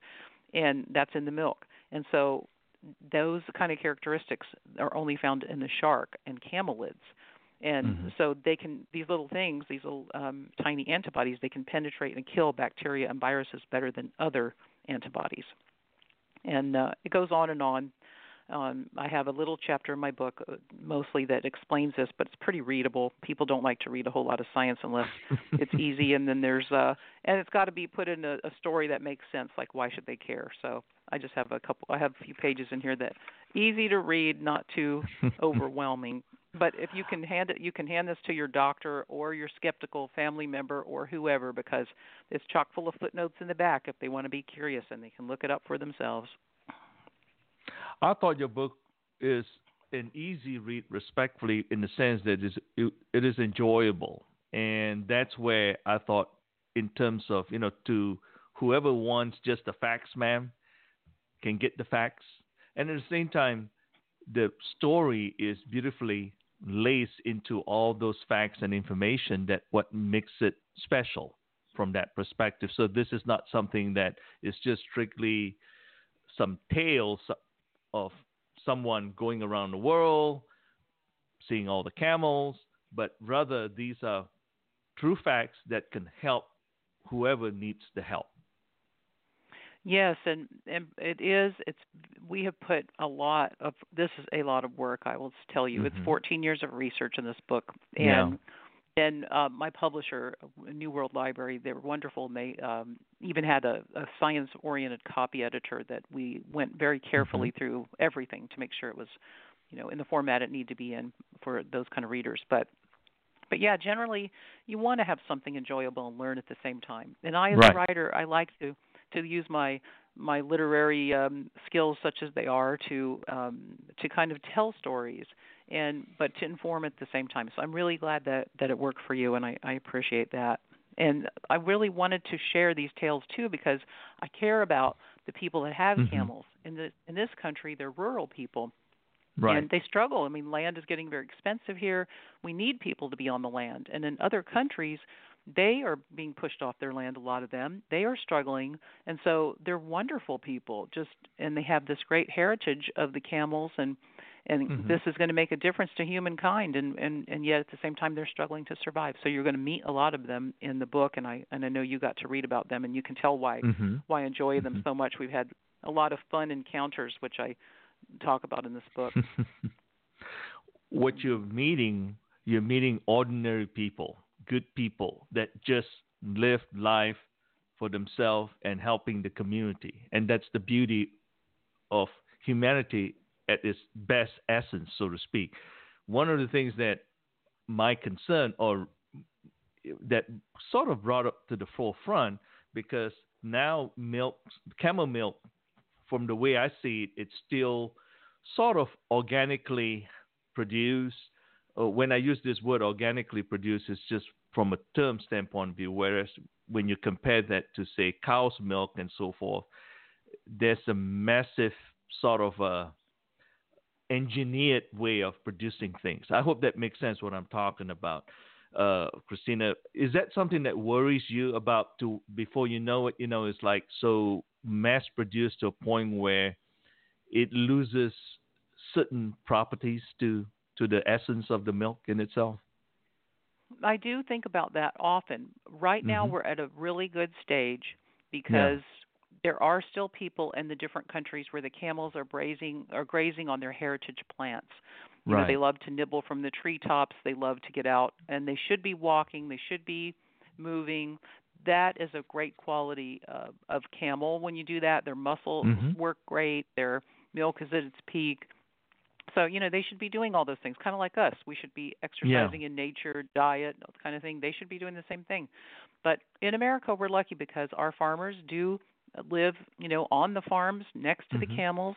and that's in the milk. And so, those kind of characteristics are only found in the shark and camelids. And Mhm. so they can these little things, these little um, tiny antibodies, they can penetrate and kill bacteria and viruses better than other antibodies. And uh, it goes on and on. Um, I have a little chapter in my book, uh, mostly that explains this, but it's pretty readable. People don't like to read a whole lot of science unless it's easy, and then there's uh, and it's got to be put in a, a story that makes sense. Like, why should they care? So I just have a couple. I have a few pages in here that easy to read, not too overwhelming. But if you can hand it, you can hand this to your doctor or your skeptical family member or whoever, because it's chock full of footnotes in the back if they want to be curious and they can look it up for themselves. I thought your book is an easy read, respectfully, in the sense that it, it is enjoyable, and that's where I thought, in terms of you know, to whoever wants just the facts, ma'am, can get the facts, and at the same time, the story is beautifully laced into all those facts and information that what makes it special from that perspective. So this is not something that is just strictly some tales of someone going around the world, seeing all the camels, but rather these are true facts that can help whoever needs the help. Yes, and, and it is. It's we have put a lot of this is a lot of work. I will tell you, mm-hmm. it's 14 years of research in this book, and yeah. Then uh, my publisher, New World Library, they were wonderful. And they um, even had a, a science-oriented copy editor that we went very carefully mm-hmm. through everything to make sure it was, you know, in the format it needed to be in for those kind of readers. But but yeah, generally you want to have something enjoyable and learn at the same time. And I, as right. a writer, I like to to use my my literary um, skills, such as they are, to um, to kind of tell stories and but to inform at the same time. So I'm really glad that that it worked for you, and I, I appreciate that. And I really wanted to share these tales too because I care about the people that have mm-hmm. camels in the in this country. They're rural people, right. and they struggle. I mean, land is getting very expensive here. We need people to be on the land, and in other countries, they are being pushed off their land a lot of them they are struggling and so they're wonderful people just and they have this great heritage of the camels and and mm-hmm. this is going to make a difference to humankind and and and yet at the same time they're struggling to survive so you're going to meet a lot of them in the book and i and i know you got to read about them and you can tell why mm-hmm. why i enjoy them mm-hmm. so much we've had a lot of fun encounters which i talk about in this book what you're meeting you're meeting ordinary people good people that just live life for themselves and helping the community. And that's the beauty of humanity at its best essence, so to speak. One of the things that my concern or that sort of brought up to the forefront because now milk, camel milk, from the way I see it, it's still sort of organically produced when I use this word organically produced, it's just from a term standpoint of view. Whereas when you compare that to say cow's milk and so forth, there's a massive sort of a uh, engineered way of producing things. I hope that makes sense what I'm talking about. Uh, Christina, is that something that worries you about to before you know it? You know, it's like so mass produced to a point where it loses certain properties to to the essence of the milk in itself? I do think about that often. Right now, mm-hmm. we're at a really good stage because yeah. there are still people in the different countries where the camels are grazing or grazing on their heritage plants. You right. know, they love to nibble from the treetops. They love to get out, and they should be walking. They should be moving. That is a great quality uh, of camel. When you do that, their muscles mm-hmm. work great. Their milk is at its peak so you know they should be doing all those things, kind of like us. We should be exercising yeah. in nature, diet, kind of thing. They should be doing the same thing. But in America, we're lucky because our farmers do live, you know, on the farms next to mm-hmm. the camels.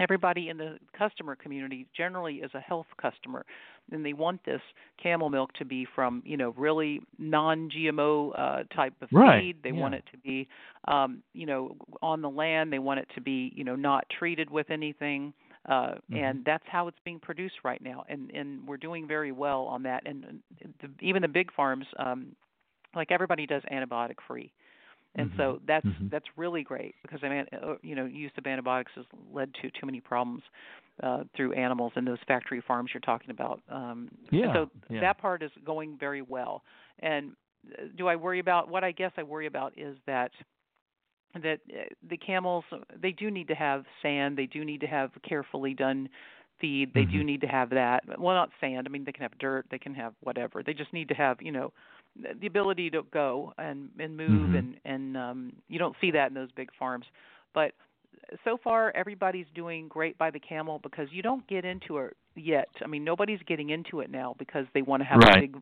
Everybody in the customer community generally is a health customer, and they want this camel milk to be from, you know, really non-GMO uh, type of right. feed. They yeah. want it to be, um, you know, on the land. They want it to be, you know, not treated with anything uh, mm-hmm. and that's how it's being produced right now. And and we're doing very well on that. And, the, even the big farms, um, like everybody does antibiotic free. And mm-hmm. so that's mm-hmm. that's really great because I mean, uh, you know, use of antibiotics has led to too many problems uh, through animals in those factory farms you're talking about. Um, yeah. So yeah. that part is going very well. And uh, do I worry about what I guess I worry about is that that uh, the camels they do need to have sand they do need to have carefully done feed they mm-hmm. do need to have that well not sand i mean they can have dirt they can have whatever they just need to have you know the ability to go and and move mm-hmm. and and um you don't see that in those big farms but so far everybody's doing great by the camel because you don't get into it yet i mean nobody's getting into it now because they want to have right. a big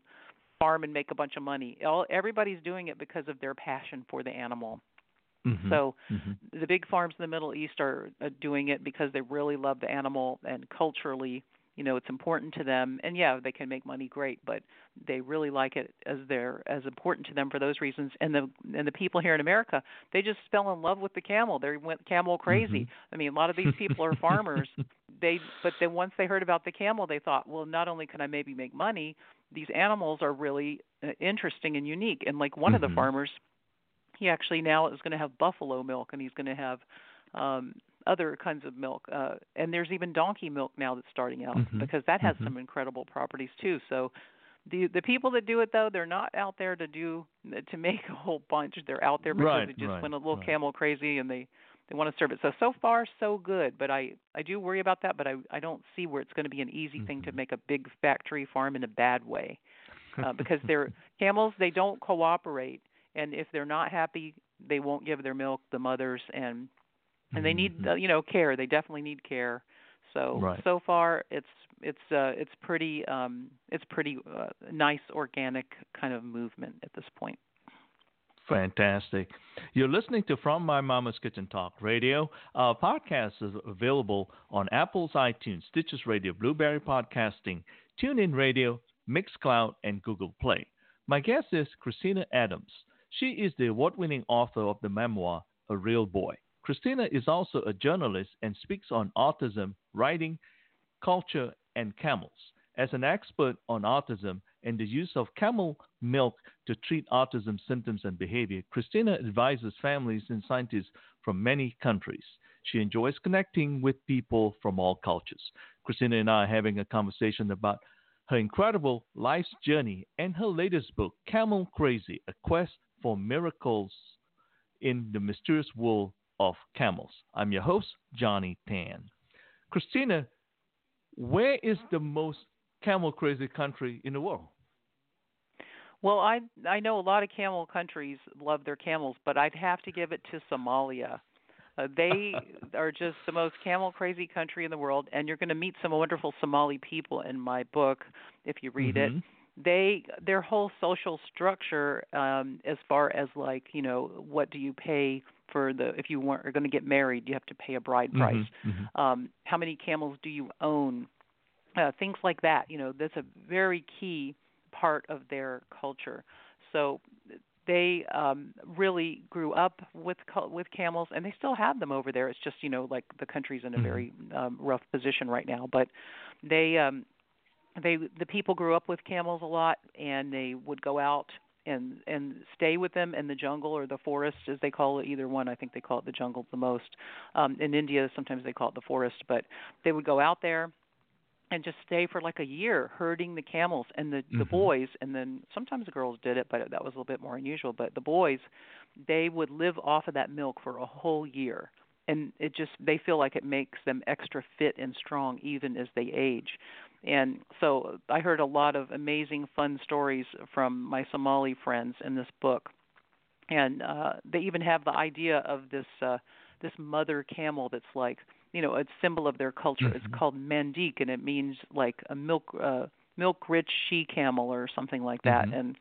farm and make a bunch of money all everybody's doing it because of their passion for the animal Mm-hmm. So mm-hmm. the big farms in the Middle East are uh, doing it because they really love the animal and culturally you know it's important to them and yeah they can make money great but they really like it as they're as important to them for those reasons and the and the people here in america they just fell in love with the camel they went camel crazy mm-hmm. i mean a lot of these people are farmers they but then once they heard about the camel they thought well not only can i maybe make money these animals are really uh, interesting and unique and like one mm-hmm. of the mm-hmm. farmers he actually now is going to have buffalo milk and he's going to have um other kinds of milk uh and there's even donkey milk now that's starting out mm-hmm. because that has mm-hmm. some incredible properties too so the the people that do it though they're not out there to do to make a whole bunch they're out there because right, they just right, went a little right. camel crazy and they they want to serve it so so far so good but i i do worry about that but i i don't see where it's going to be an easy mm-hmm. thing to mm-hmm. make a big factory farm in a bad way uh, because they're camels they don't cooperate and if they're not happy they won't give their milk the mothers and and they need mm-hmm. you know care. They definitely need care. So right. so far it's it's uh, it's pretty um, it's pretty uh, nice organic kind of movement at this point. Fantastic. You're listening to From My Mama's Kitchen Talk Radio. Our podcast is available on Apple's iTunes, Stitcher Radio, Blubrry Podcasting, TuneIn Radio, Mixcloud, and Google Play. My guest is Christina Adams. She is the award winning author of the memoir, A Real Boy. Christina is also a journalist and speaks on autism, writing, culture, and camels. As an expert on autism and the use of camel milk to treat autism symptoms and behavior, Christina advises families and scientists from many countries. She enjoys connecting with people from all cultures. Christina and I are having a conversation about her incredible life's journey and her latest book, Camel Crazy A Quest for Miracles in the Mysterious World of camels. I'm your host, Johnny Tan. Christina, where is the most camel crazy country in the world? Well, I I know a lot of camel countries love their camels, but I'd have to give it to Somalia. Uh, they are just the most camel crazy country in the world, and you're going to meet some wonderful Somali people in my book if you read mm-hmm. it. They their whole social structure, um, as far as like you know, what do you pay for the if you weren't, are going to get married, you have to pay a bride mm-hmm, price. Mm-hmm. Um, how many camels do you own? Uh, things like that. You know, that's a very key part of their culture. So they um really grew up with with camels and they still have them over there it's just you know like the country's in a mm-hmm. very um rough position right now but they um they the people grew up with camels a lot and they would go out and and stay with them in the jungle or the forest as they call it either one i think they call it the jungle the most um in india sometimes they call it the forest but they would go out there and just stay for like a year herding the camels and the mm-hmm. the boys and then sometimes the girls did it but that was a little bit more unusual but the boys they would live off of that milk for a whole year and it just they feel like it makes them extra fit and strong even as they age and so I heard a lot of amazing, fun stories from my Somali friends in this book. And uh, they even have the idea of this uh, this mother camel that's like you know a symbol of their culture. Mm-hmm. It's called Maandeeq, and it means like a milk uh, milk rich she camel or something like that. Mm-hmm. And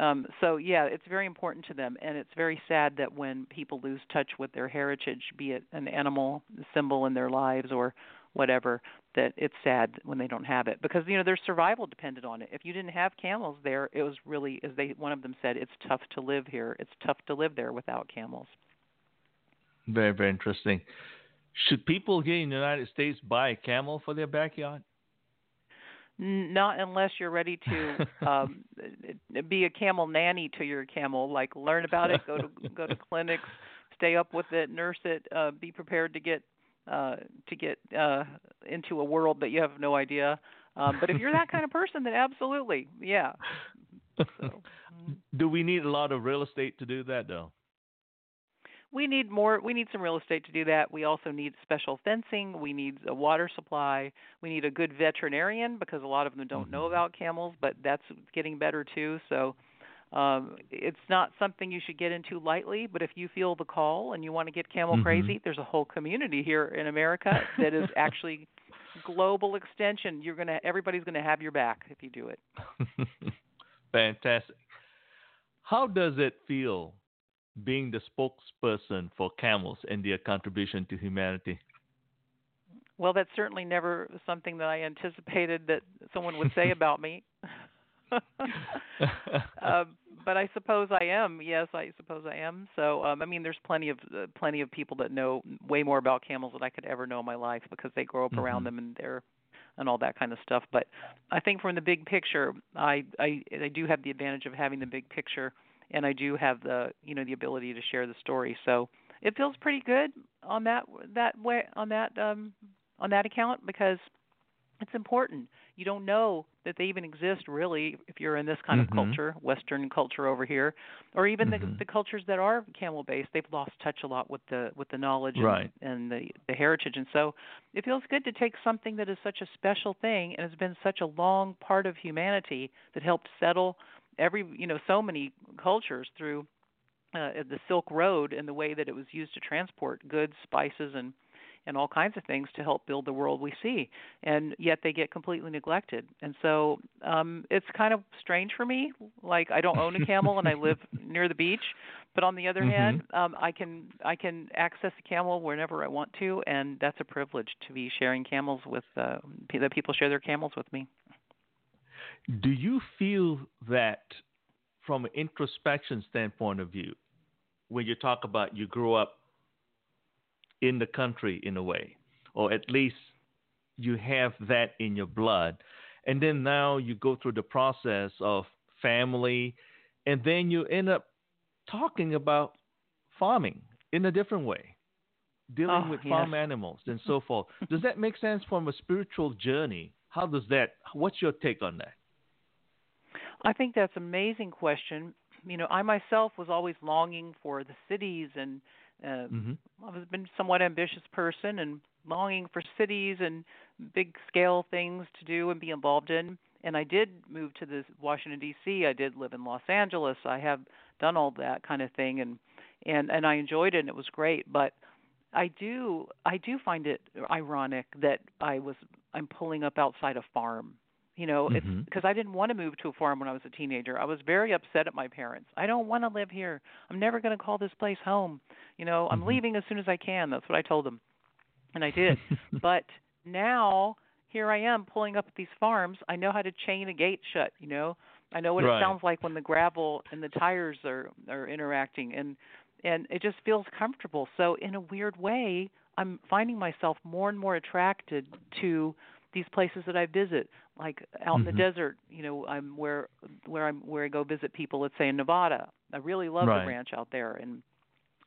um, so yeah, it's very important to them, and it's very sad that when people lose touch with their heritage, be it an animal symbol in their lives or whatever that it's sad when they don't have it. Because you know their survival depended on it. If you didn't have camels there it was really as they one of them said it's tough to live here. It's tough to live there without camels. Very very interesting. Should people here in the united states buy a camel for their backyard not unless you're ready to um be a camel nanny to your camel like learn about it go to go to clinics stay up with it nurse it uh be prepared to get uh, to get uh, into a world that you have no idea. Um, but if you're that kind of person, then absolutely, yeah. So. Do we need a lot of real estate to do that, though? We need more. We need some real estate to do that. We also need special fencing. We need a water supply. We need a good veterinarian because a lot of them don't mm-hmm. know about camels, but that's getting better too. So um, it's not something you should get into lightly, but if you feel the call and you want to get camel mm-hmm. crazy, there's a whole community here in America that is actually global extension. You're gonna everybody's gonna have your back if you do it. Fantastic. How does it feel being the spokesperson for camels and their contribution to humanity? Well, that's certainly never something that I anticipated that someone would say about me. uh, but I suppose I am. Yes, I suppose I am. So, um, I mean, there's plenty of uh, plenty of people that know way more about camels than I could ever know in my life because they grow up mm-hmm. around them and they're and all that kind of stuff. But I think from the big picture, I I I do have the advantage of having the big picture, and I do have the you know the ability to share the story. So it feels pretty good on that that way on that um on that account because it's important. You don't know that they even exist really if you're in this kind mm-hmm. of culture, Western culture over here, or even mm-hmm. the the cultures that are camel based. They've lost touch a lot with the with the knowledge right. and, and the the heritage, and so it feels good to take something that is such a special thing and has been such a long part of humanity that helped settle every you know so many cultures through uh, the Silk Road and the way that it was used to transport goods, spices, and and all kinds of things to help build the world we see. And yet they get completely neglected. And so um it's kind of strange for me. Like i don't own a camel and i live near the beach. But on the other mm-hmm. hand um i can i can access a camel whenever i want to. And that's a privilege to be sharing camels with uh that people share their camels with me do you feel that from an introspection standpoint of view when you talk about you grew up in the country in a way, or at least you have that in your blood. And then now you go through the process of family, and then you end up talking about farming in a different way, dealing oh, with yes. farm animals and so forth. does that make sense from a spiritual journey? How does that? What's your take on that? I think that's an amazing question. You know, I myself was always longing for the cities and uh, mm-hmm. I've been a somewhat ambitious person and longing for cities and big scale things to do and be involved in. And I did move to the Washington D.C. I did live in Los Angeles. I have done all that kind of thing, and and and I enjoyed it. and It was great, but I do I do find it ironic that I was I'm pulling up outside a farm you know, it's mm-hmm. because I didn't want to move to a farm when I was a teenager. I was very upset at my parents. I don't want to live here. I'm never going to call this place home. You know, I'm mm-hmm. leaving as soon as I can. That's what I told them. And I did. but now here I am pulling up at these farms. I know how to chain a gate shut, you know. I know what right. it sounds like when the gravel and the tires are are interacting and and it just feels comfortable. So in a weird way, I'm finding myself more and more attracted to these places that I visit, like out mm-hmm. in the desert. You know, I'm where where I'm where I go visit people. Let's say in Nevada. I really love right. the ranch out there, and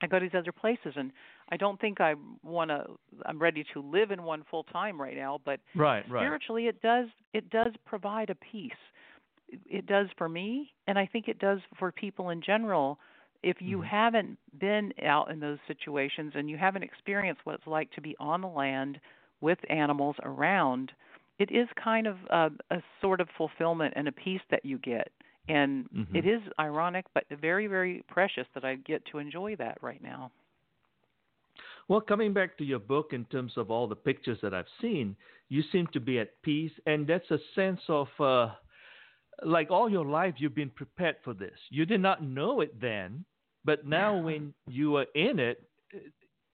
I go to these other places. And I don't think I want to. I'm ready to live in one full time right now, but right, right. spiritually, it does it does provide a peace. It does for me, and I think it does for people in general if you mm-hmm. haven't been out in those situations and you haven't experienced what it's like to be on the land with animals around, it is kind of a, a sort of fulfillment and a peace that you get. And mm-hmm. it is ironic, but very, very precious that I get to enjoy that right now. Well, coming back to your book in terms of all the pictures that I've seen, you seem to be at peace, and that's a sense of uh, like all your life you've been prepared for this. You did not know it then, but now when you are in it,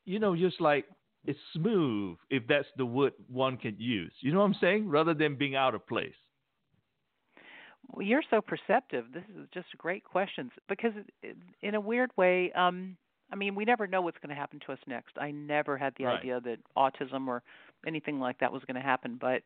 you know, just like it's smooth, if that's the word one can use. You know what I'm saying? Rather than being out of place. Well, you're so perceptive. This is just a great questions because, in a weird way, um, I mean, we never know what's going to happen to us next. I never had the right. idea that autism or anything like that was going to happen, but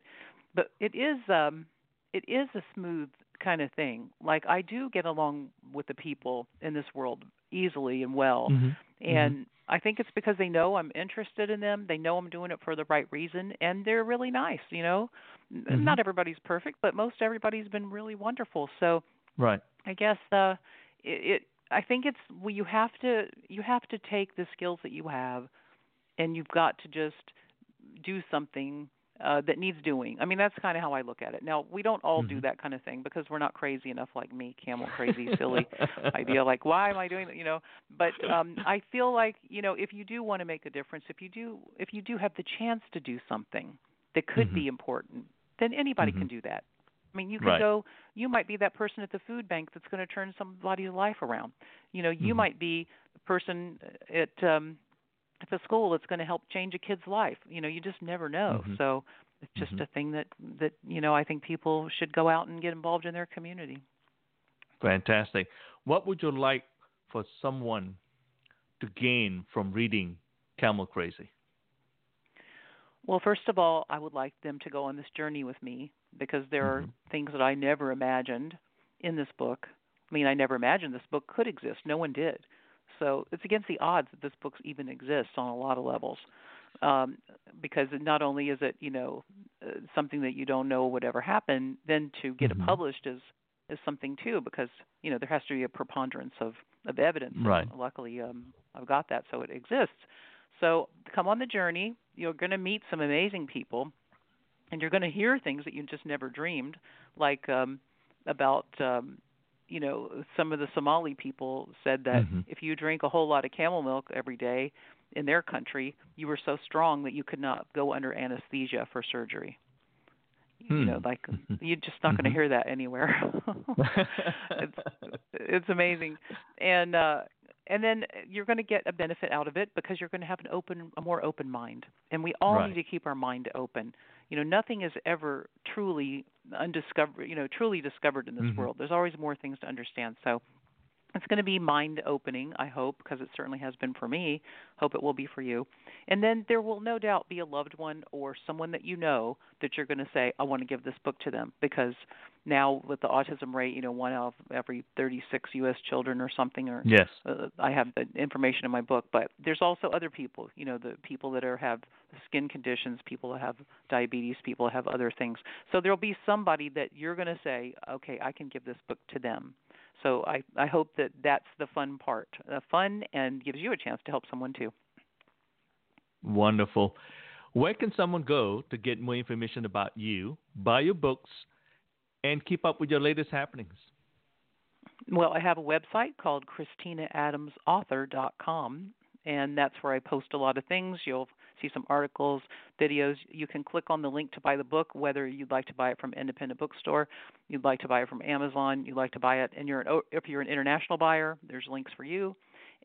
but it is um, it is a smooth kind of thing. Like I do get along with the people in this world easily and well, mm-hmm. and mm-hmm. I think it's because they know I'm interested in them. They know I'm doing it for the right reason, and they're really nice. You know, mm-hmm. not everybody's perfect, but most everybody's been really wonderful. So, right. I guess uh, it, it. I think it's well, you have to you have to take the skills that you have, and you've got to just do something uh, that needs doing. I mean, that's kind of how I look at it. Now, we don't all mm-hmm. do that kind of thing because we're not crazy enough like me, camel crazy, silly idea like why am I doing that, you know? But um I feel like, you know, if you do want to make a difference, if you do if you do have the chance to do something that could mm-hmm. be important, then anybody mm-hmm. can do that. I mean, you could Right. go. You might be that person at the food bank that's going to turn somebody's life around. You know, you Mhm. might be the person at um at the school that's going to help change a kid's life. You know, you just never know. Mhm. So it's just Mhm. a thing that that you know I think people should go out and get involved in their community. Fantastic. What would you like for someone to gain from reading Camel Crazy? Well, first of all, I would like them to go on this journey with me because there are Mhm. things that I never imagined in this book. I mean, I never imagined this book could exist. No one did. So it's against the odds that this book even exists on a lot of levels. Um, because not only is it, you know, uh, something that you don't know would ever happen, then to get Mhm. it published is is something too because you know there has to be a preponderance of of evidence. and Right. Luckily, um, I've got that, so it exists. So come on the journey. You're going to meet some amazing people, and you're going to hear things that you just never dreamed, like um, about um, you know some of the Somali people said that Mhm. if you drink a whole lot of camel milk every day in their country, you were so strong that you could not go under anesthesia for surgery. You know, Hmm. like you're just not going to Mhm. hear that anywhere. it's it's amazing and uh and then you're going to get a benefit out of it because you're going to have an open a more open mind and we all Right. need to keep our mind open you know nothing is ever truly undiscovered you know truly discovered in this Mhm. world there's always more things to understand so it's going to be mind opening i hope because it certainly has been for me hope it will be for you and then there will no doubt be a loved one or someone that you know that you're going to say i want to give this book to them because now with the autism rate you know one out of every 36 us children or something or yes. uh, I have the information in my book, but there's also other people, you know, the people that are have skin conditions, people that have diabetes, people that have other things. So there'll be somebody that you're going to say, okay, I can give this book to them. So I I hope that that's the fun part, uh, fun and gives you a chance to help someone too. Wonderful. Where can someone go to get more information about you, buy your books, and keep up with your latest happenings? Well, I have a website called ChristinaAdamsAuthor.com, and that's where I post a lot of things. You'll see some articles, videos. You can click on the link to buy the book, whether you'd like to buy it from independent bookstore, you'd like to buy it from Amazon, you'd like to buy it, and you're an, if you're an international buyer, there's links for you.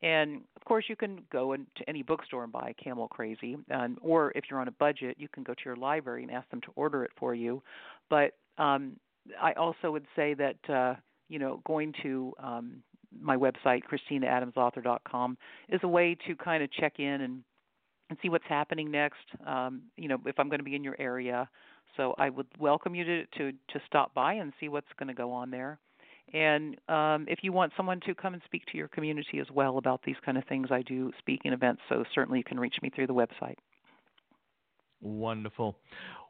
And of course, you can go into any bookstore and buy Camel Crazy, um, or if you're on a budget, you can go to your library and ask them to order it for you. But um, I also would say that uh, you know going to um, my website ChristinaAdamsAuthor.com is a way to kind of check in and and see what's happening next. Um, you know, if I'm going to be in your area, so I would welcome you to to to stop by and see what's going to go on there. And um, if you want someone to come and speak to your community as well about these kind of things, I do speaking events, so certainly you can reach me through the website. Wonderful.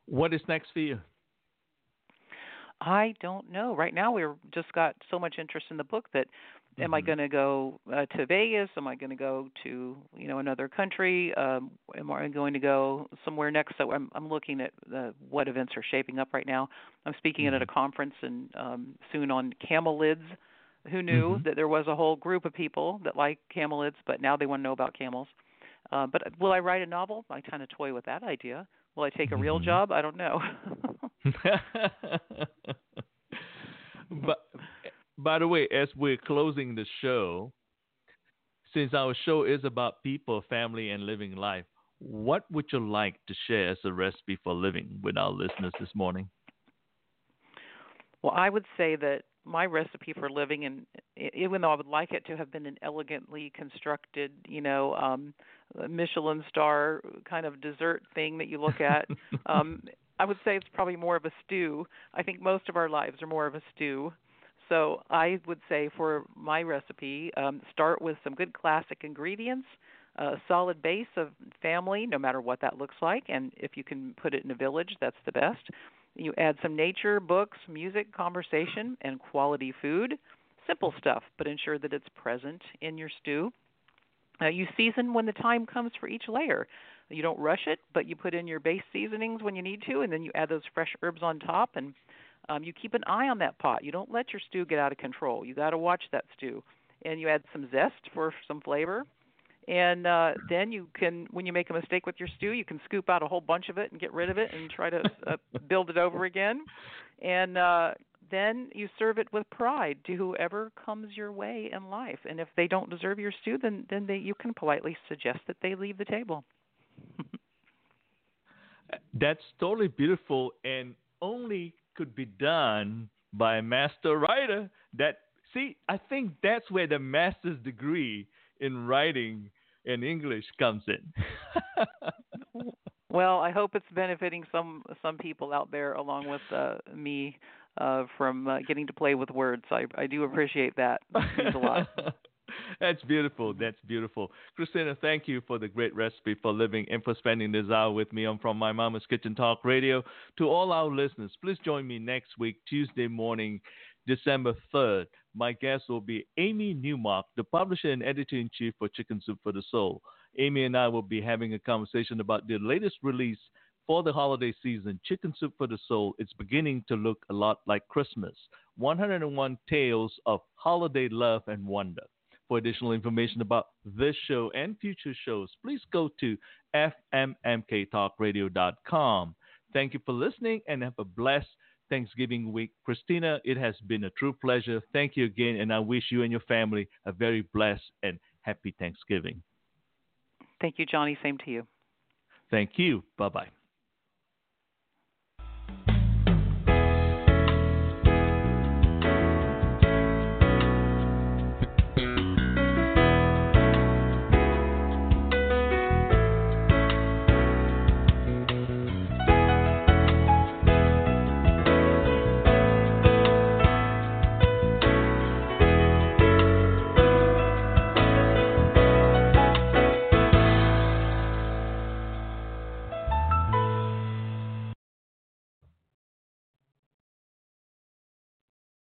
What is next for you? I don't know. Right now, we've just got so much interest in the book that am I Mhm. going to go uh, to Vegas? Am I going to go to you know another country? Um, am I going to go somewhere next? So I'm I'm looking at uh, what events are shaping up right now. I'm speaking at a conference and um, soon on camelids. Who knew Mhm. that there was a whole group of people that like camelids, but now they want to know about camels. Uh, but will I write a novel? I kind of toy with that idea. Will I take a real Mhm. job? I don't know. but by the way, as we're closing the show, since our show is about people, family, and living life, what would you like to share as a recipe for living with our listeners this morning? Well, I would say that my recipe for living, and even though I would like it to have been an elegantly constructed, you know, um, Michelin star kind of dessert thing that you look at, um, I would say it's probably more of a stew. I think most of our lives are more of a stew. So I would say for my recipe, um, start with some good classic ingredients, a solid base of family, no matter what that looks like, and if you can put it in a village, that's the best. You add some nature, books, music, conversation, and quality food. Simple stuff, but ensure that it's present in your stew. Uh, you season when the time comes for each layer. You don't rush it, but you put in your base seasonings when you need to, and then you add those fresh herbs on top. And um, you keep an eye on that pot. You don't let your stew get out of control. You got to watch that stew, and you add some zest for some flavor. And uh, then you can, when you make a mistake with your stew, you can scoop out a whole bunch of it and get rid of it and try to uh, build it over again. and uh, then you serve it with pride to whoever comes your way in life. And if they don't deserve your stew, then then they, you can politely suggest that they leave the table. That's totally beautiful, and only could be done by a master writer. That see, I think that's where the master's degree in writing in English comes in. well, I hope it's benefiting some some people out there, along with uh, me, uh, from uh, getting to play with words. I I do appreciate that. It means a lot. That's beautiful. Mm-hmm. That's beautiful. Christina, thank you for the great recipe for living and for spending this hour with me on From My Mama's Kitchen Talk Radio. To all our listeners, please join me next week, Tuesday morning, December 3rd. My guest will be Amy Newmark, the publisher and editor in chief for Chicken Soup for the Soul. Amy and I will be having a conversation about the latest release for the holiday season, Chicken Soup for the Soul. It's beginning to look a lot like Christmas. 101 Tales of Holiday Love and Wonder. For additional information about this show and future shows, please go to fmmktalkradio.com. Thank you for listening and have a blessed Thanksgiving week. Christina, it has been a true pleasure. Thank you again, and I wish you and your family a very blessed and happy Thanksgiving. Thank you, Johnny. Same to you. Thank you. Bye bye.